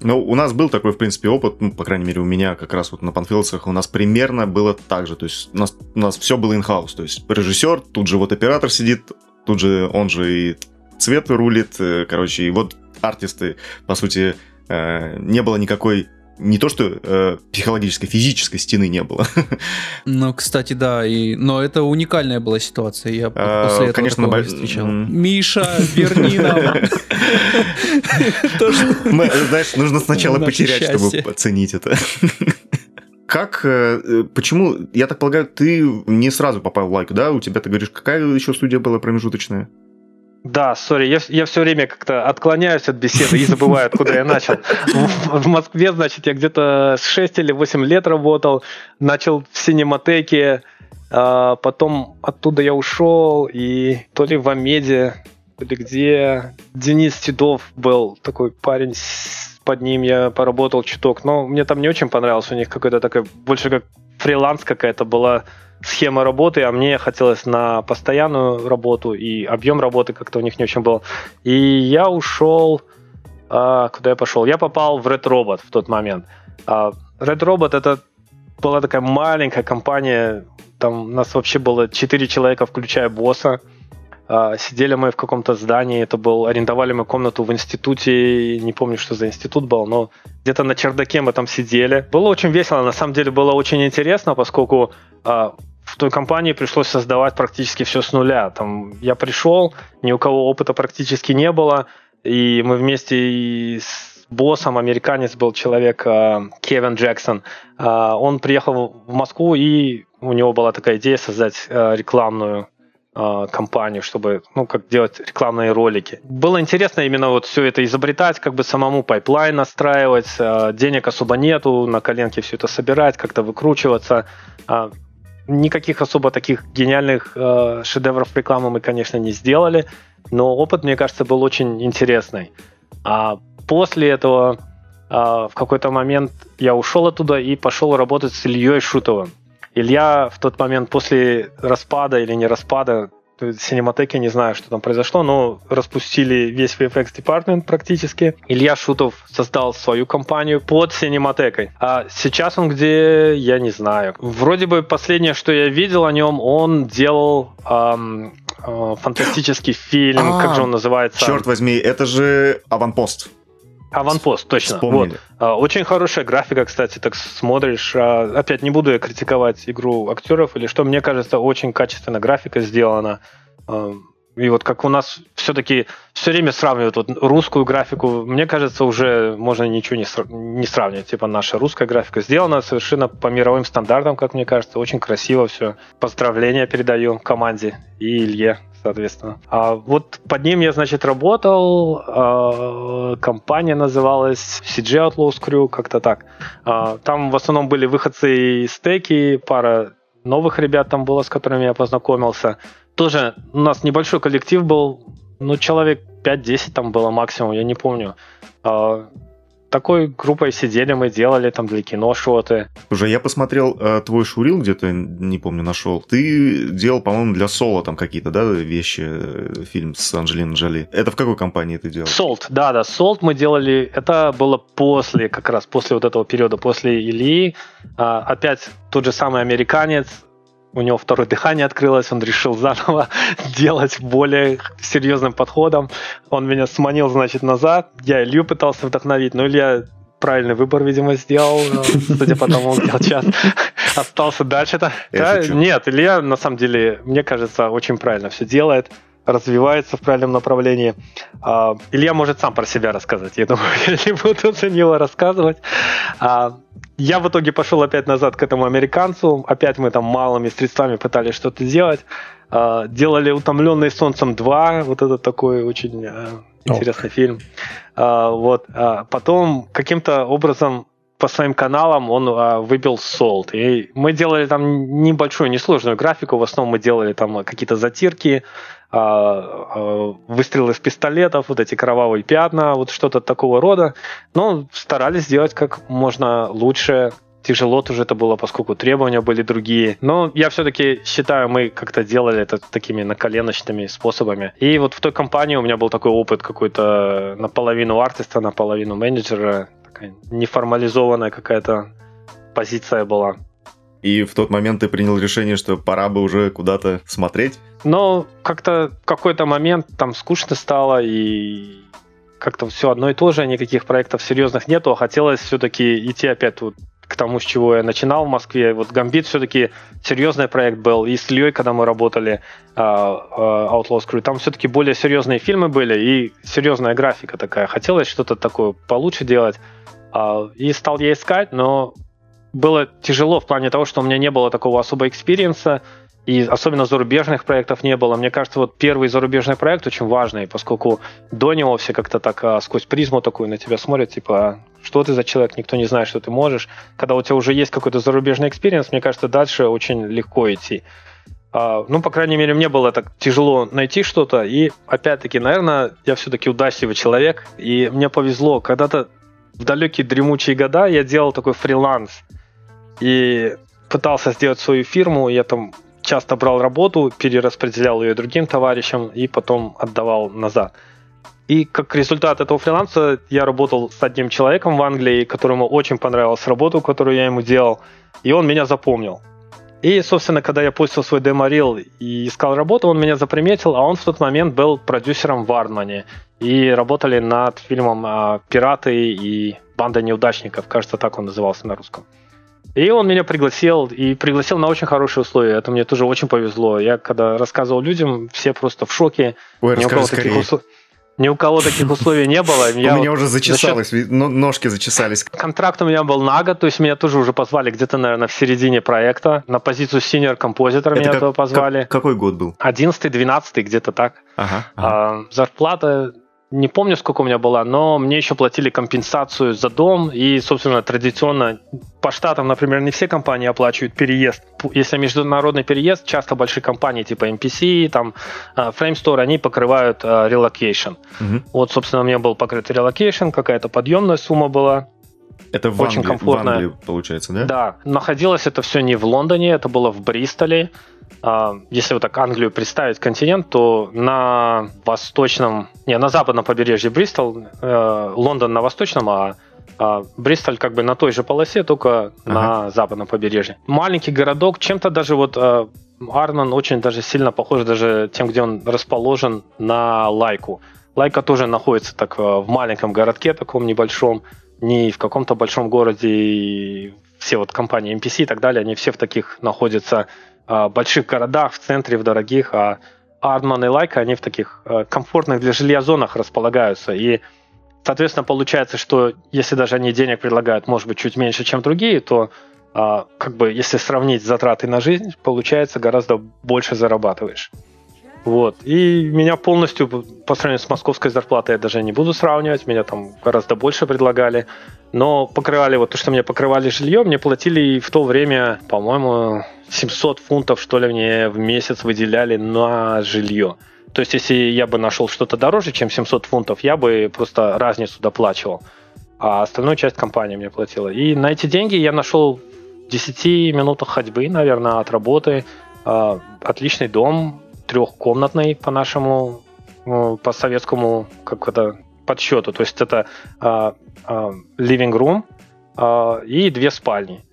Ну, у нас был такой, в принципе, опыт, ну, по крайней мере, у меня как раз вот на панфилдсах у нас примерно было так же. То есть у нас, у нас все было in-house. То есть режиссер, тут же вот оператор сидит, тут же он же и цвет рулит, э, короче, и вот артисты, по сути, э, не было никакой не то, что э, психологической, физической стены не было. Ну, кстати, да, и... но это уникальная была ситуация. Я а, после этого конечно, не встречал. Миша, верни нам. Знаешь, нужно сначала потерять, чтобы оценить это. Как, э, почему, я так полагаю, ты не сразу попал в лайк, да? У тебя, ты говоришь, какая еще студия была промежуточная? Да, сори, я, я все время как-то отклоняюсь от беседы и забываю, откуда я начал. В, Москве, значит, я где-то с 6 или 8 лет работал, начал в синематеке, а потом оттуда я ушел, и то ли в Амеде, то ли где Денис Титов был такой парень, под ним я поработал чуток, но мне там не очень понравилось, у них какой-то такой, больше как фриланс какая-то была схема работы, а мне хотелось на постоянную работу, и объем работы как-то у них не очень был. И я ушел... А, куда я пошел? Я попал в Red Robot в тот момент. А, Red Robot это была такая маленькая компания, там нас вообще было 4 человека, включая босса. А, сидели мы в каком-то здании, это был, арендовали мы комнату в институте, не помню, что за институт был, но где-то на чердаке мы там сидели. Было очень весело, на самом деле было очень интересно, поскольку а, в той компании пришлось создавать практически все с нуля. Там я пришел, ни у кого опыта практически не было, и мы вместе с боссом, американец был человек, а, Кевин Джексон, он приехал в Москву, и у него была такая идея создать рекламную компанию, чтобы, ну, как делать рекламные ролики. Было интересно именно вот все это изобретать, как бы самому pipeline настраивать, денег особо нету, на коленке все это собирать, как-то выкручиваться никаких особо таких гениальных шедевров рекламы мы, конечно, не сделали, но опыт, мне кажется, был очень интересный. А после этого в какой-то момент я ушел оттуда и пошел работать с Ильей Шутовым. Илья в тот момент после распада или не распада Синематеке, не знаю, что там произошло, но распустили весь VFX Department практически. Илья Шутов создал свою компанию под Синематекой. А сейчас он где, я не знаю. Вроде бы последнее, что я видел о нем, он делал эм, э, фантастический фильм, а, как же он называется? Черт возьми, это же Аванпост. Аванпост, точно. Вот. А, очень хорошая графика, кстати, так смотришь. А, опять не буду я критиковать игру актеров или что. Мне кажется, очень качественно графика сделана. И вот как у нас все-таки все время сравнивают вот русскую графику, мне кажется, уже можно ничего не, сра- не сравнивать. Типа наша русская графика сделана совершенно по мировым стандартам, как мне кажется. Очень красиво все. Поздравления передаю команде и Илье соответственно. А вот под ним я, значит, работал. А, компания называлась CG Outlaws Crew, как-то так. А, там в основном были выходцы из стеки, пара новых ребят там было, с которыми я познакомился. Тоже у нас небольшой коллектив был, ну, человек 5-10 там было максимум, я не помню. А, такой группой сидели мы, делали там для кино шоты. Уже я посмотрел э, твой шурил где-то, не помню, нашел. Ты делал, по-моему, для Соло там какие-то, да, вещи, э, фильм с Анджелиной Джоли. Это в какой компании ты делал? Солт, да, да, Солт мы делали, это было после, как раз после вот этого периода, после Ильи. А, опять тот же самый американец, у него второе дыхание открылось, он решил заново делать более серьезным подходом. Он меня сманил, значит, назад. Я Илью пытался вдохновить, но Илья правильный выбор, видимо, сделал, судя по тому, где сейчас остался дальше-то. Да, нет, Илья, на самом деле, мне кажется, очень правильно все делает развивается в правильном направлении. А, Илья может сам про себя рассказать. Я думаю, я не буду за него рассказывать. А, я в итоге пошел опять назад к этому американцу. Опять мы там малыми средствами пытались что-то делать. А, делали «Утомленный солнцем 2». Вот это такой очень интересный фильм. Вот. Потом каким-то образом по своим каналам он а, выбил солд. И мы делали там небольшую, несложную графику. В основном мы делали там какие-то затирки, выстрелы из пистолетов, вот эти кровавые пятна, вот что-то такого рода. Но старались сделать как можно лучше. Тяжело тоже это было, поскольку требования были другие. Но я все-таки считаю, мы как-то делали это такими наколеночными способами. И вот в той компании у меня был такой опыт какой-то наполовину артиста, наполовину менеджера такая неформализованная какая-то позиция была. И в тот момент ты принял решение, что пора бы уже куда-то смотреть? Но как-то в какой-то момент там скучно стало, и как-то все одно и то же, никаких проектов серьезных нету, а хотелось все-таки идти опять вот к тому, с чего я начинал в Москве. Вот Гамбит все-таки серьезный проект был. И с Ильей, когда мы работали э, э, Outlaws Crew, там все-таки более серьезные фильмы были и серьезная графика такая. Хотелось что-то такое получше делать. Э, и стал я искать, но было тяжело в плане того, что у меня не было такого особого experience а, и особенно зарубежных проектов не было. Мне кажется, вот первый зарубежный проект очень важный, поскольку до него все как-то так а, сквозь призму такую на тебя смотрят, типа, что ты за человек, никто не знает, что ты можешь. Когда у тебя уже есть какой-то зарубежный experience, мне кажется, дальше очень легко идти. А, ну, по крайней мере, мне было так тяжело найти что-то, и опять-таки, наверное, я все-таки удачливый человек, и мне повезло. Когда-то в далекие дремучие года я делал такой фриланс, и пытался сделать свою фирму, я там часто брал работу, перераспределял ее другим товарищам и потом отдавал назад. И как результат этого фриланса я работал с одним человеком в Англии, которому очень понравилась работа, которую я ему делал, и он меня запомнил. И, собственно, когда я пустил свой деморил и искал работу, он меня заприметил, а он в тот момент был продюсером в Ардмане. И работали над фильмом а, «Пираты» и «Банда неудачников», кажется, так он назывался на русском. И он меня пригласил, и пригласил на очень хорошие условия. Это мне тоже очень повезло. Я когда рассказывал людям, все просто в шоке. Ой, ни, у кого таких усл... Ни у кого таких условий не было. У меня уже зачесалось, ножки зачесались. Контракт у меня был на год, то есть меня тоже уже позвали где-то, наверное, в середине проекта. На позицию senior композитора меня этого позвали. Какой год был? 11-12, где-то так. Ага, а, зарплата не помню, сколько у меня была, но мне еще платили компенсацию за дом. И, собственно, традиционно по штатам, например, не все компании оплачивают переезд. Если международный переезд, часто большие компании типа MPC, там а, Framestore, они покрывают uh, relocation. Угу. Вот, собственно, у меня был покрыт relocation, какая-то подъемная сумма была. Это в Очень Англии, комфортно. в Англии, получается, да? Да. Находилось это все не в Лондоне, это было в Бристоле. А, если вот так Англию представить континент, то на восточном, не, на западном побережье Бристол, э, Лондон на восточном, а а Бристоль как бы на той же полосе, только ага. на западном побережье. Маленький городок, чем-то даже вот э, Арнон очень даже сильно похож даже тем, где он расположен на Лайку. Лайка тоже находится так э, в маленьком городке таком небольшом, не в каком-то большом городе. И все вот компании MPC и так далее, они все в таких находятся э, больших городах, в центре, в дорогих, а Ардман и Лайка, они в таких э, комфортных для жилья зонах располагаются. И, соответственно, получается, что если даже они денег предлагают, может быть, чуть меньше, чем другие, то э, как бы если сравнить затраты на жизнь, получается гораздо больше зарабатываешь. Вот. И меня полностью, по сравнению с московской зарплатой, я даже не буду сравнивать, меня там гораздо больше предлагали. Но покрывали, вот то, что мне покрывали жилье, мне платили в то время, по-моему, 700 фунтов, что ли, мне в месяц выделяли на жилье. То есть, если я бы нашел что-то дороже, чем 700 фунтов, я бы просто разницу доплачивал. А остальную часть компания мне платила. И на эти деньги я нашел в 10 минутах ходьбы, наверное, от работы. А, отличный дом, трехкомнатный по нашему, ну, по советскому как это подсчету. То есть это а, а, living room а, и две спальни.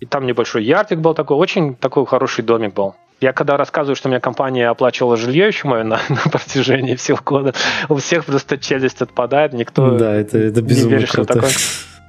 И там небольшой ярдик был такой, очень такой хороший домик был. Я когда рассказываю, что у меня компания оплачивала жилье еще мое на, на протяжении всего года, у всех просто челюсть отпадает, никто да, это, это не верит, что такое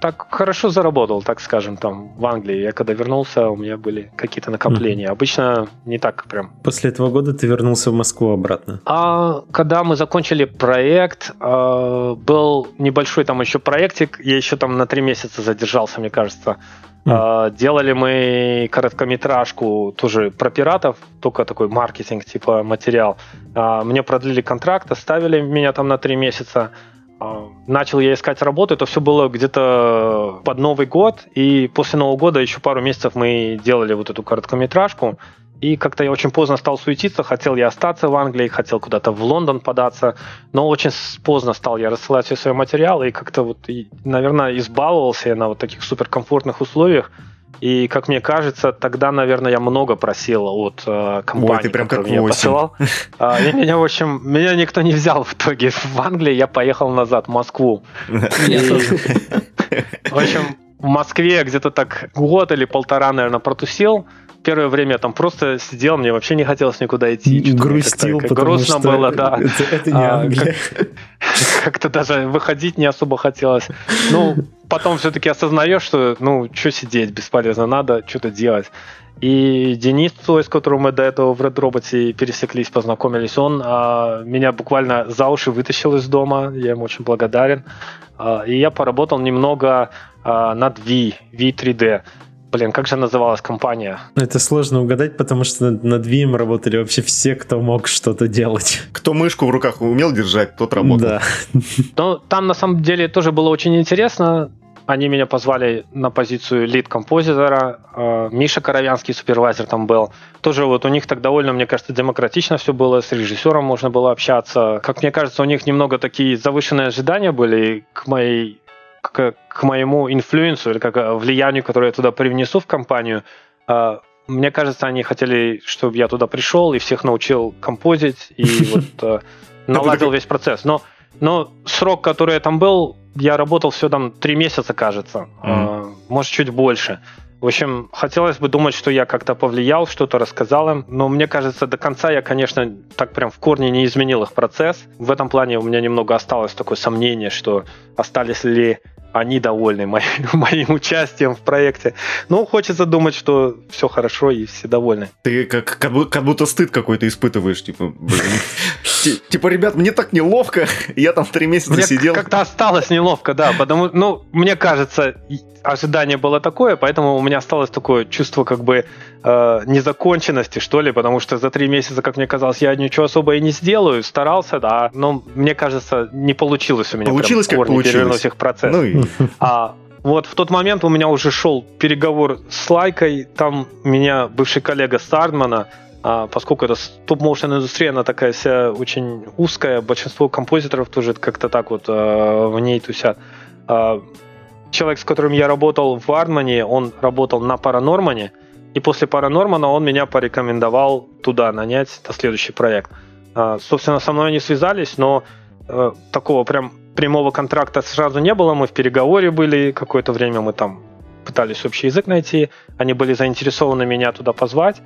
так хорошо заработал, так скажем, там в Англии. Я когда вернулся, у меня были какие-то накопления. Mm-hmm. Обычно не так прям. После этого года ты вернулся в Москву обратно? А когда мы закончили проект, э, был небольшой там еще проектик. Я еще там на три месяца задержался, мне кажется. Mm. Делали мы короткометражку тоже про пиратов, только такой маркетинг, типа материал. А, мне продлили контракт, оставили меня там на три месяца. А, начал я искать работу, это все было где-то под Новый год, и после Нового года еще пару месяцев мы делали вот эту короткометражку, и как-то я очень поздно стал суетиться, хотел я остаться в Англии, хотел куда-то в Лондон податься, но очень поздно стал я рассылать все свои материалы, и как-то вот, и, наверное, избаловался я на вот таких суперкомфортных условиях, И, как мне кажется, тогда, наверное, я много просил от э, компании, Ой, ты прям как меня 8. посылал. А, и меня, в общем, меня никто не взял в итоге в Англии. Я поехал назад в Москву. В общем, в Москве где-то так год или полтора, наверное, протусил. Первое время я там просто сидел, мне вообще не хотелось никуда идти. Грустил, потому грустно что было, да. Это, это не А, Англия. Как-то даже выходить не особо хотелось. Ну, потом все-таки осознаешь, что, ну, что сидеть бесполезно, надо что-то делать. И Денис Цой, с которым мы до этого в Red Robot пересеклись, познакомились, он а, меня буквально за уши вытащил из дома, я ему очень благодарен. А, и я поработал немного а, над V, V3D. Блин, как же называлась компания? Это сложно угадать, потому что над, над Vim работали вообще все, кто мог что-то делать. Кто мышку в руках умел держать, тот работал. Да. Ну, там на самом деле тоже было очень интересно. Они меня позвали на позицию лид-композитора. Э, Миша Коровянский, супервайзер там был. Тоже вот у них так довольно, мне кажется, демократично все было. С режиссером можно было общаться. Как мне кажется, у них немного такие завышенные ожидания были к моей к, к моему инфлюенсу или как э, влиянию, которое я туда привнесу в компанию. Э, Мне кажется, они хотели, чтобы я туда пришел и всех научил композить и вот э, наладил весь процесс. Но, но срок, который я там был, я работал все там три месяца, кажется, э, может чуть больше. В общем, хотелось бы думать, что я как-то повлиял, что-то рассказал им, но мне кажется, до конца я, конечно, так прям в корне не изменил их процесс. В этом плане у меня немного осталось такое сомнение, что остались ли они довольны моим, моим участием в проекте. Но хочется думать, что все хорошо и все довольны. Ты как, как, как будто стыд какой-то испытываешь, типа, блин. Ти- Типа, ребят, мне так неловко, я там три месяца Мне сидел. как-то осталось неловко, да, потому, ну, мне кажется, ожидание было такое, поэтому у меня осталось такое чувство как бы э, незаконченности, что ли, потому что за три месяца, как мне казалось, я ничего особо и не сделаю, старался, да, но мне кажется, не получилось у меня Получилось, прям как получилось. их процесс. Ну и А вот в тот момент у меня уже шел переговор с Лайкой, там меня бывший коллега Сардмана, а, поскольку это стоп-моушен индустрия, она такая вся очень узкая, большинство композиторов тоже как-то так вот а, в ней тусят. А, человек, с которым я работал в Ардмане, он работал на Паранормане, и после Паранормана он меня порекомендовал туда нанять на следующий проект. Собственно, со мной они связались, но э, такого прям прямого контракта сразу не было. Мы в переговоре были, какое-то время мы там пытались общий язык найти. Они были заинтересованы меня туда позвать.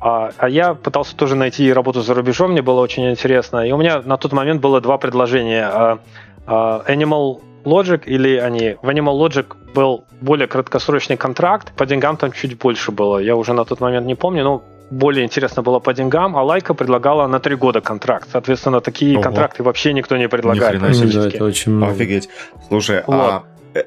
А, а я пытался тоже найти работу за рубежом, мне было очень интересно. И у меня на тот момент было два предложения. А, а, Animal Logic или они... В Animal Logic был более краткосрочный контракт, по деньгам там чуть больше было. Я уже на тот момент не помню, но более интересно было по деньгам, а Лайка предлагала на три года контракт. Соответственно, такие Ого. контракты вообще никто не предлагает. Ни хрена да, это очень много. офигеть. Слушай, Вот. а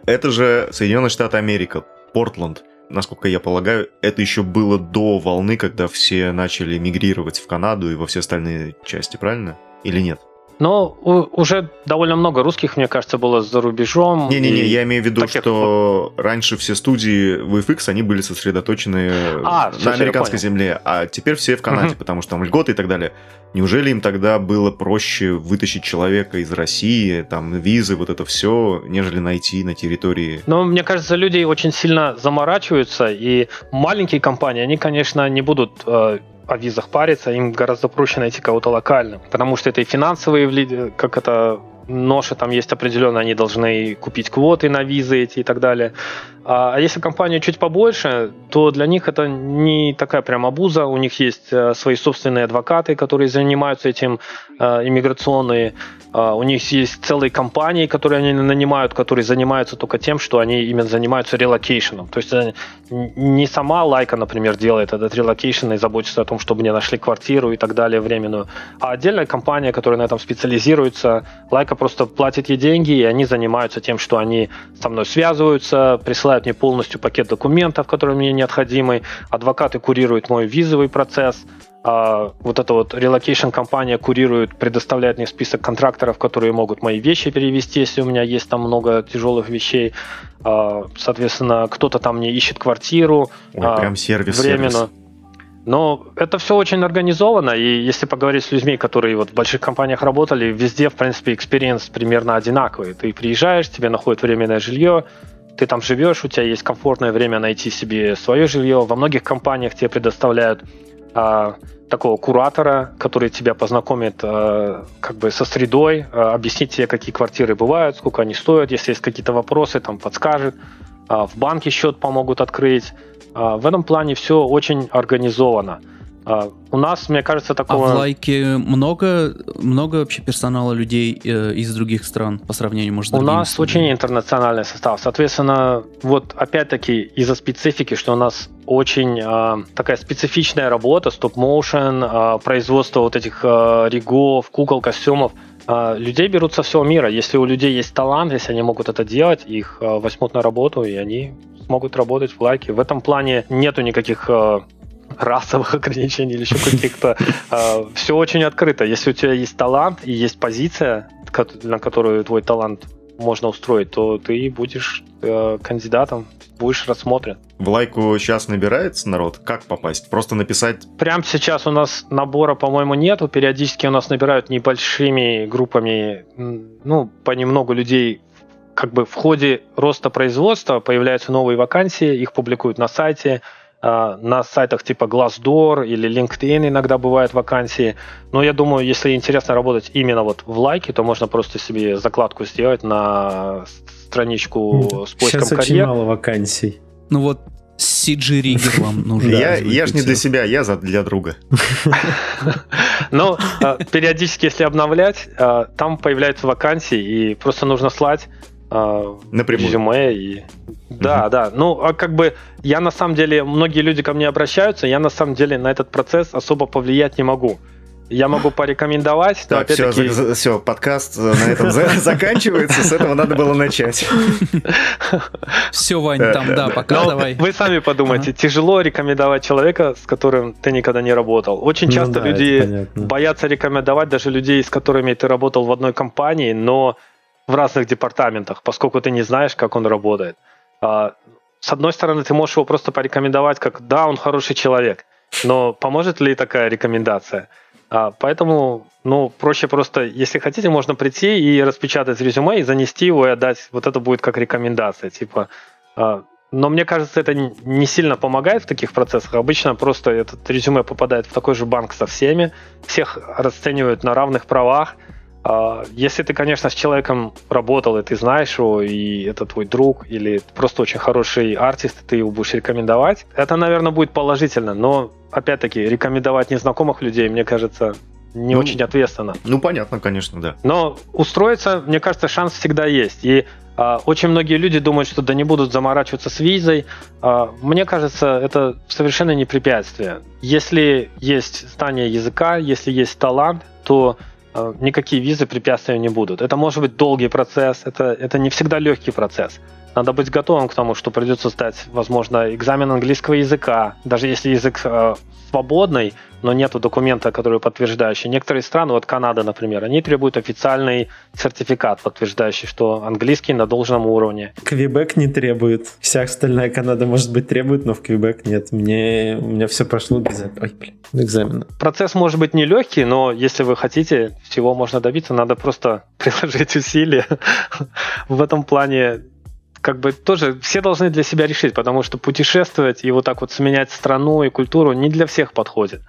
это же Соединенные Штаты Америка, Портленд. Насколько я полагаю, это еще было до волны, когда все начали мигрировать в Канаду и во все остальные части, правильно? Или нет? Но уже довольно много русских, мне кажется, было за рубежом. Не-не-не, я имею в виду, таких что раньше все студии VFX, они были сосредоточены А, на американской земле, а теперь все в Канаде, Мгм. потому что там льготы и так далее. Неужели им тогда было проще вытащить человека из России, там, визы, вот это все, нежели найти на территории... Но мне кажется, люди очень сильно заморачиваются, и маленькие компании, они, конечно, не будут э, о визах париться, им гораздо проще найти кого-то локально, потому что это и финансовые, как это ноши там есть определенно, они должны купить квоты на визы эти и так далее. А если компания чуть побольше, то для них это не такая прям обуза. У них есть э, свои собственные адвокаты, которые занимаются этим, э, иммиграционные. А, У них есть целые компании, которые они нанимают, которые занимаются только тем, что они именно занимаются relocation ом. То есть э, не сама Лайка, например, делает этот relocation и заботится о том, чтобы мне нашли квартиру и так далее временную, а отдельная компания, которая на этом специализируется. Лайка просто платит ей деньги, и они занимаются тем, что они со мной связываются, присылают мне полностью пакет документов, которые мне необходимы, адвокаты курируют мой визовый процесс, а вот эта вот relocation компания курирует, предоставляет мне список контракторов, которые могут мои вещи перевести, если у меня есть там много тяжелых вещей. А, Соответственно, кто-то там мне ищет квартиру. Ой, а, прям сервис, временно. сервис. Но это все очень организовано, и если поговорить с людьми, которые вот в больших компаниях работали, везде, в принципе, experience примерно одинаковый. Ты приезжаешь, тебе находят временное жилье, ты там живешь, у тебя есть комфортное время найти себе свое жилье. Во многих компаниях тебе предоставляют а, такого куратора, который тебя познакомит а, как бы со средой, а, объяснит тебе, какие квартиры бывают, сколько они стоят, если есть какие-то вопросы, там подскажет. А, в банке счет помогут открыть. А, в этом плане все очень организовано. У нас, мне кажется, такого... А в лайке много, много вообще персонала людей э, из других стран по сравнению, может, с У нас странами? очень интернациональный состав. Соответственно, вот опять-таки из-за специфики, что у нас очень э, такая специфичная работа, стоп-моушен, э, производство вот этих э, ригов, кукол, костюмов, людей берут со всего мира. Если у людей есть талант, если они могут это делать, их возьмут на работу, и они смогут работать в лайке. В этом плане нету никаких расовых ограничений или еще каких-то. А, Все очень открыто. Если у тебя есть талант и есть позиция, на которую твой талант можно устроить, то ты будешь э, кандидатом, будешь рассмотрен. В лайку сейчас набирается народ? Как попасть? Просто написать? Прямо сейчас у нас набора, по-моему, нету. Периодически у нас набирают небольшими группами, ну, понемногу людей как бы в ходе роста производства появляются новые вакансии, их публикуют на сайте, на сайтах типа Glassdoor или LinkedIn иногда бывают вакансии. Но я думаю, если интересно работать именно вот в лайке, то можно просто себе закладку сделать на страничку с поиском Сейчас карьер. очень мало вакансий. Ну вот CG Rigger вам нужен. Я, я ж не для себя, я за для друга. Ну, а, периодически, если обновлять, а, там появляются вакансии, и просто нужно слать Напрямую. резюме и да, да. Ну, а как бы я на самом деле, многие люди ко мне обращаются, я на самом деле на этот процесс особо повлиять не могу. Я могу порекомендовать. Так, все, за, все, подкаст на этом заканчивается, с этого надо было начать. Все, Вань, там, да, пока давай. Вы сами подумайте, тяжело рекомендовать человека, с которым ты никогда не работал. Очень ну часто люди боятся рекомендовать даже людей, с которыми ты работал в одной компании, но в разных департаментах, поскольку ты не знаешь, как он работает. А, с одной стороны, ты можешь его просто порекомендовать, как да, он хороший человек, но поможет ли такая рекомендация? А, поэтому, ну, проще просто, если хотите, можно прийти и распечатать резюме и занести его и отдать. Вот это будет как рекомендация, типа. А, но мне кажется, это не сильно помогает в таких процессах. Обычно просто этот резюме попадает в такой же банк со всеми, всех расценивают на равных правах, если ты, конечно, с человеком работал, и ты знаешь его, и это твой друг, или просто очень хороший артист, ты его будешь рекомендовать, это, наверное, будет положительно. Но, опять-таки, рекомендовать незнакомых людей, мне кажется, не ну, очень ответственно. Ну, понятно, конечно, да. Но устроиться, мне кажется, шанс всегда есть. И а, очень многие люди думают, что да не будут заморачиваться с визой. А, мне кажется, это совершенно не препятствие. Если есть знание языка, если есть талант, то Э, никакие визы препятствия не будут. Это может быть долгий процесс, это, это не всегда легкий процесс. Надо быть готовым к тому, что придется сдать, возможно, экзамен английского языка. Даже если язык э, свободный, но нет документа, который подтверждающий. Некоторые страны, вот Канада, например, они требуют официальный сертификат, подтверждающий, что английский на должном уровне. Квебек не требует. Вся остальная Канада, может быть, требует, но в Квебек нет. Мне, у меня все прошло без Ой, блин, экзамена. Процесс может быть нелегкий, но если вы хотите, всего можно добиться, надо просто приложить усилия. В этом плане как бы тоже все должны для себя решить, потому что путешествовать и вот так вот сменять страну и культуру не для всех подходит.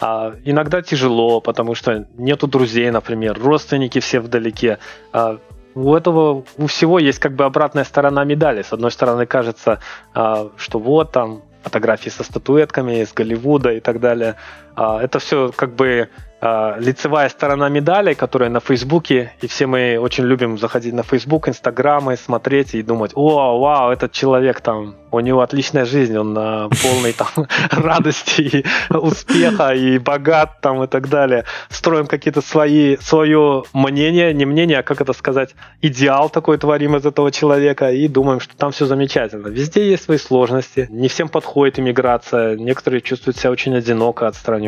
А иногда тяжело, потому что нету друзей, например, родственники все вдалеке. А у этого у всего есть как бы обратная сторона медали. С одной стороны кажется, а, что вот там фотографии со статуэтками из Голливуда и так далее. А, это все как бы а, лицевая сторона медали, которая на Фейсбуке, и все мы очень любим заходить на Фейсбук, Инстаграмы, смотреть и думать, о, вау, этот человек там, у него отличная жизнь, он на полной там радости и успеха и богат там и так далее. Строим какие-то свои, свое мнение, не мнение, а как это сказать, идеал такой творим из этого человека и думаем, что там все замечательно. Везде есть свои сложности, не всем подходит иммиграция, некоторые чувствуют себя очень одиноко, отстраненно,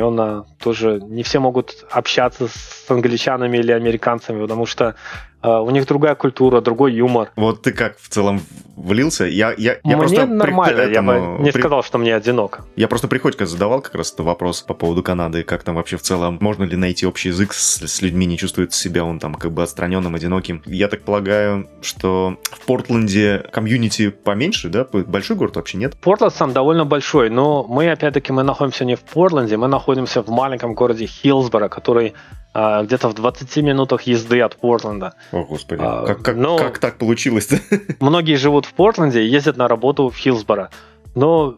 тоже не все могут общаться с англичанами или американцами, потому что у них другая культура, другой юмор. Вот ты как в целом влился? Я, я, я Мне просто при- нормально, я бы не при- сказал, что мне одиноко. Я просто Приходько задавал как раз вопрос по поводу Канады, как там вообще в целом, можно ли найти общий язык с, с людьми, не чувствует себя он там как бы отстраненным, одиноким. Я так полагаю, что в Портленде комьюнити поменьше, да? Большой город вообще нет? Портленд сам довольно большой, но мы, опять-таки, мы находимся не в Портленде, мы находимся в маленьком городе Хиллсборо, который а, где-то в 20 минутах езды от Портленда. О, господи, А, как, как, ну- как так получилось-то? Многие живут в Портленде и ездят на работу в Хиллсборо. Но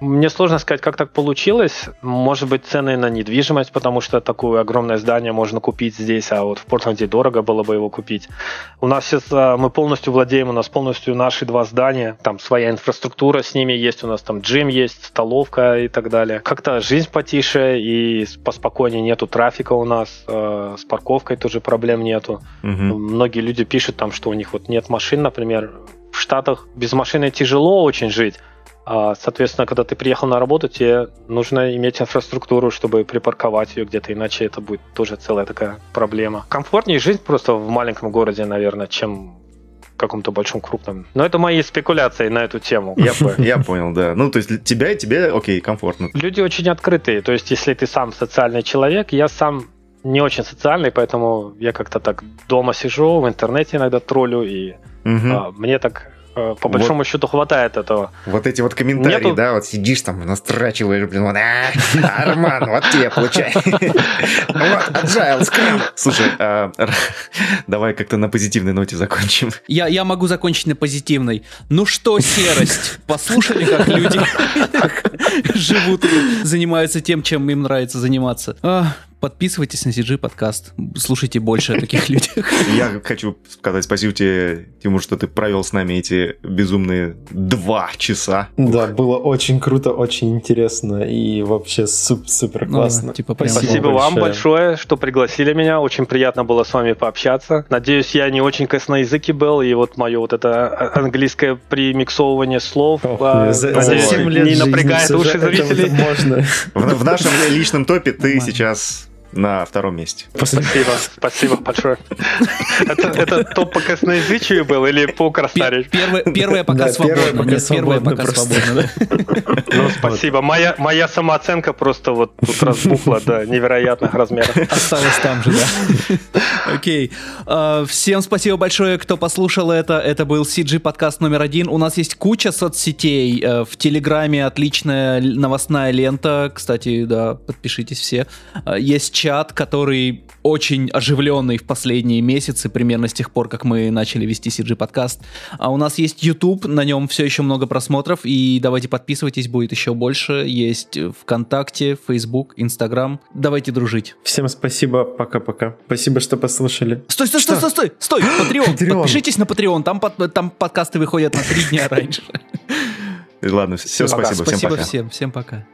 мне сложно сказать, как так получилось. Может быть, цены на недвижимость, потому что такое огромное здание можно купить здесь, а вот в Портленде дорого было бы его купить. У нас сейчас а, мы полностью владеем, у нас полностью наши два здания, там своя инфраструктура с ними есть, у нас там джим есть, столовка и так далее. Как-то жизнь потише и поспокойнее, нету трафика у нас, э, с парковкой тоже проблем нету. Мгм. Многие люди пишут там, что у них вот нет машин, например. В Штатах без машины тяжело очень жить. А, Соответственно, когда ты приехал на работу, тебе нужно иметь инфраструктуру, чтобы припарковать ее где-то, иначе это будет тоже целая такая проблема. Комфортнее жить просто в маленьком городе, наверное, чем каком-то большом крупном. Но это мои спекуляции на эту тему. Я, я понял, да. Ну, то есть для тебя и тебе, окей, комфортно. Люди очень открытые. То есть, если ты сам социальный человек, я сам не очень социальный, поэтому я как-то так дома сижу, в интернете иногда троллю, и Мгм. а, мне так э, по большому счету хватает этого. Вот эти вот комментарии, Нету- да, вот сидишь там, настрачиваешь, блин, вот, а, Арман, вот тебе, получай. Вот, agile, скрам. Слушай, а, давай как-то на позитивной ноте закончим. Я, я могу закончить на позитивной. Ну что, серость? Послушали, как люди живут и занимаются тем, чем им нравится заниматься. Подписывайтесь на CG подкаст. Слушайте больше о таких людях. Я хочу сказать спасибо тебе, Тимур, что ты провел с нами эти безумные два часа. Да, было очень круто, очень интересно и вообще суп- супер Ну, классно. типа Спасибо вам большое, что пригласили меня. Очень приятно было с вами пообщаться. Надеюсь, я не очень косноязыкий был, и вот мое вот это а- английское примиксовывание слов Ох, а, за, надеюсь, за 7 лет не напрягает уши зрителей. это можно. В, в нашем личном топе ты сейчас на втором месте. Спасибо, спасибо большое. Это, топ по косноязычию был или по красноречию? Первое, пока свободно. первое пока свободно. Ну, спасибо. Моя, моя самооценка просто вот тут разбухла до невероятных размеров. Осталось там же, да. Окей. А, Всем спасибо большое, кто послушал это. Это был CG подкаст номер один. У нас есть куча соцсетей. Э, В Телеграме отличная новостная лента. Кстати, да, подпишитесь все. А, Есть чат, который очень оживленный в последние месяцы, примерно с тех пор, как мы начали вести CG подкаст. А у нас есть YouTube, на нем все еще много просмотров, и давайте подписывайтесь, будет еще больше. Есть ВКонтакте, Facebook, Инстаграм. Давайте дружить. Всем спасибо, пока-пока. Спасибо, что послушали. Стой, стой, стой, Что? стой, стой, стой, Patreon. Patreon. Подпишитесь на Patreon, там, под- там подкасты выходят на три дня раньше. Ладно, все, спасибо, всем Спасибо пока. всем, всем пока.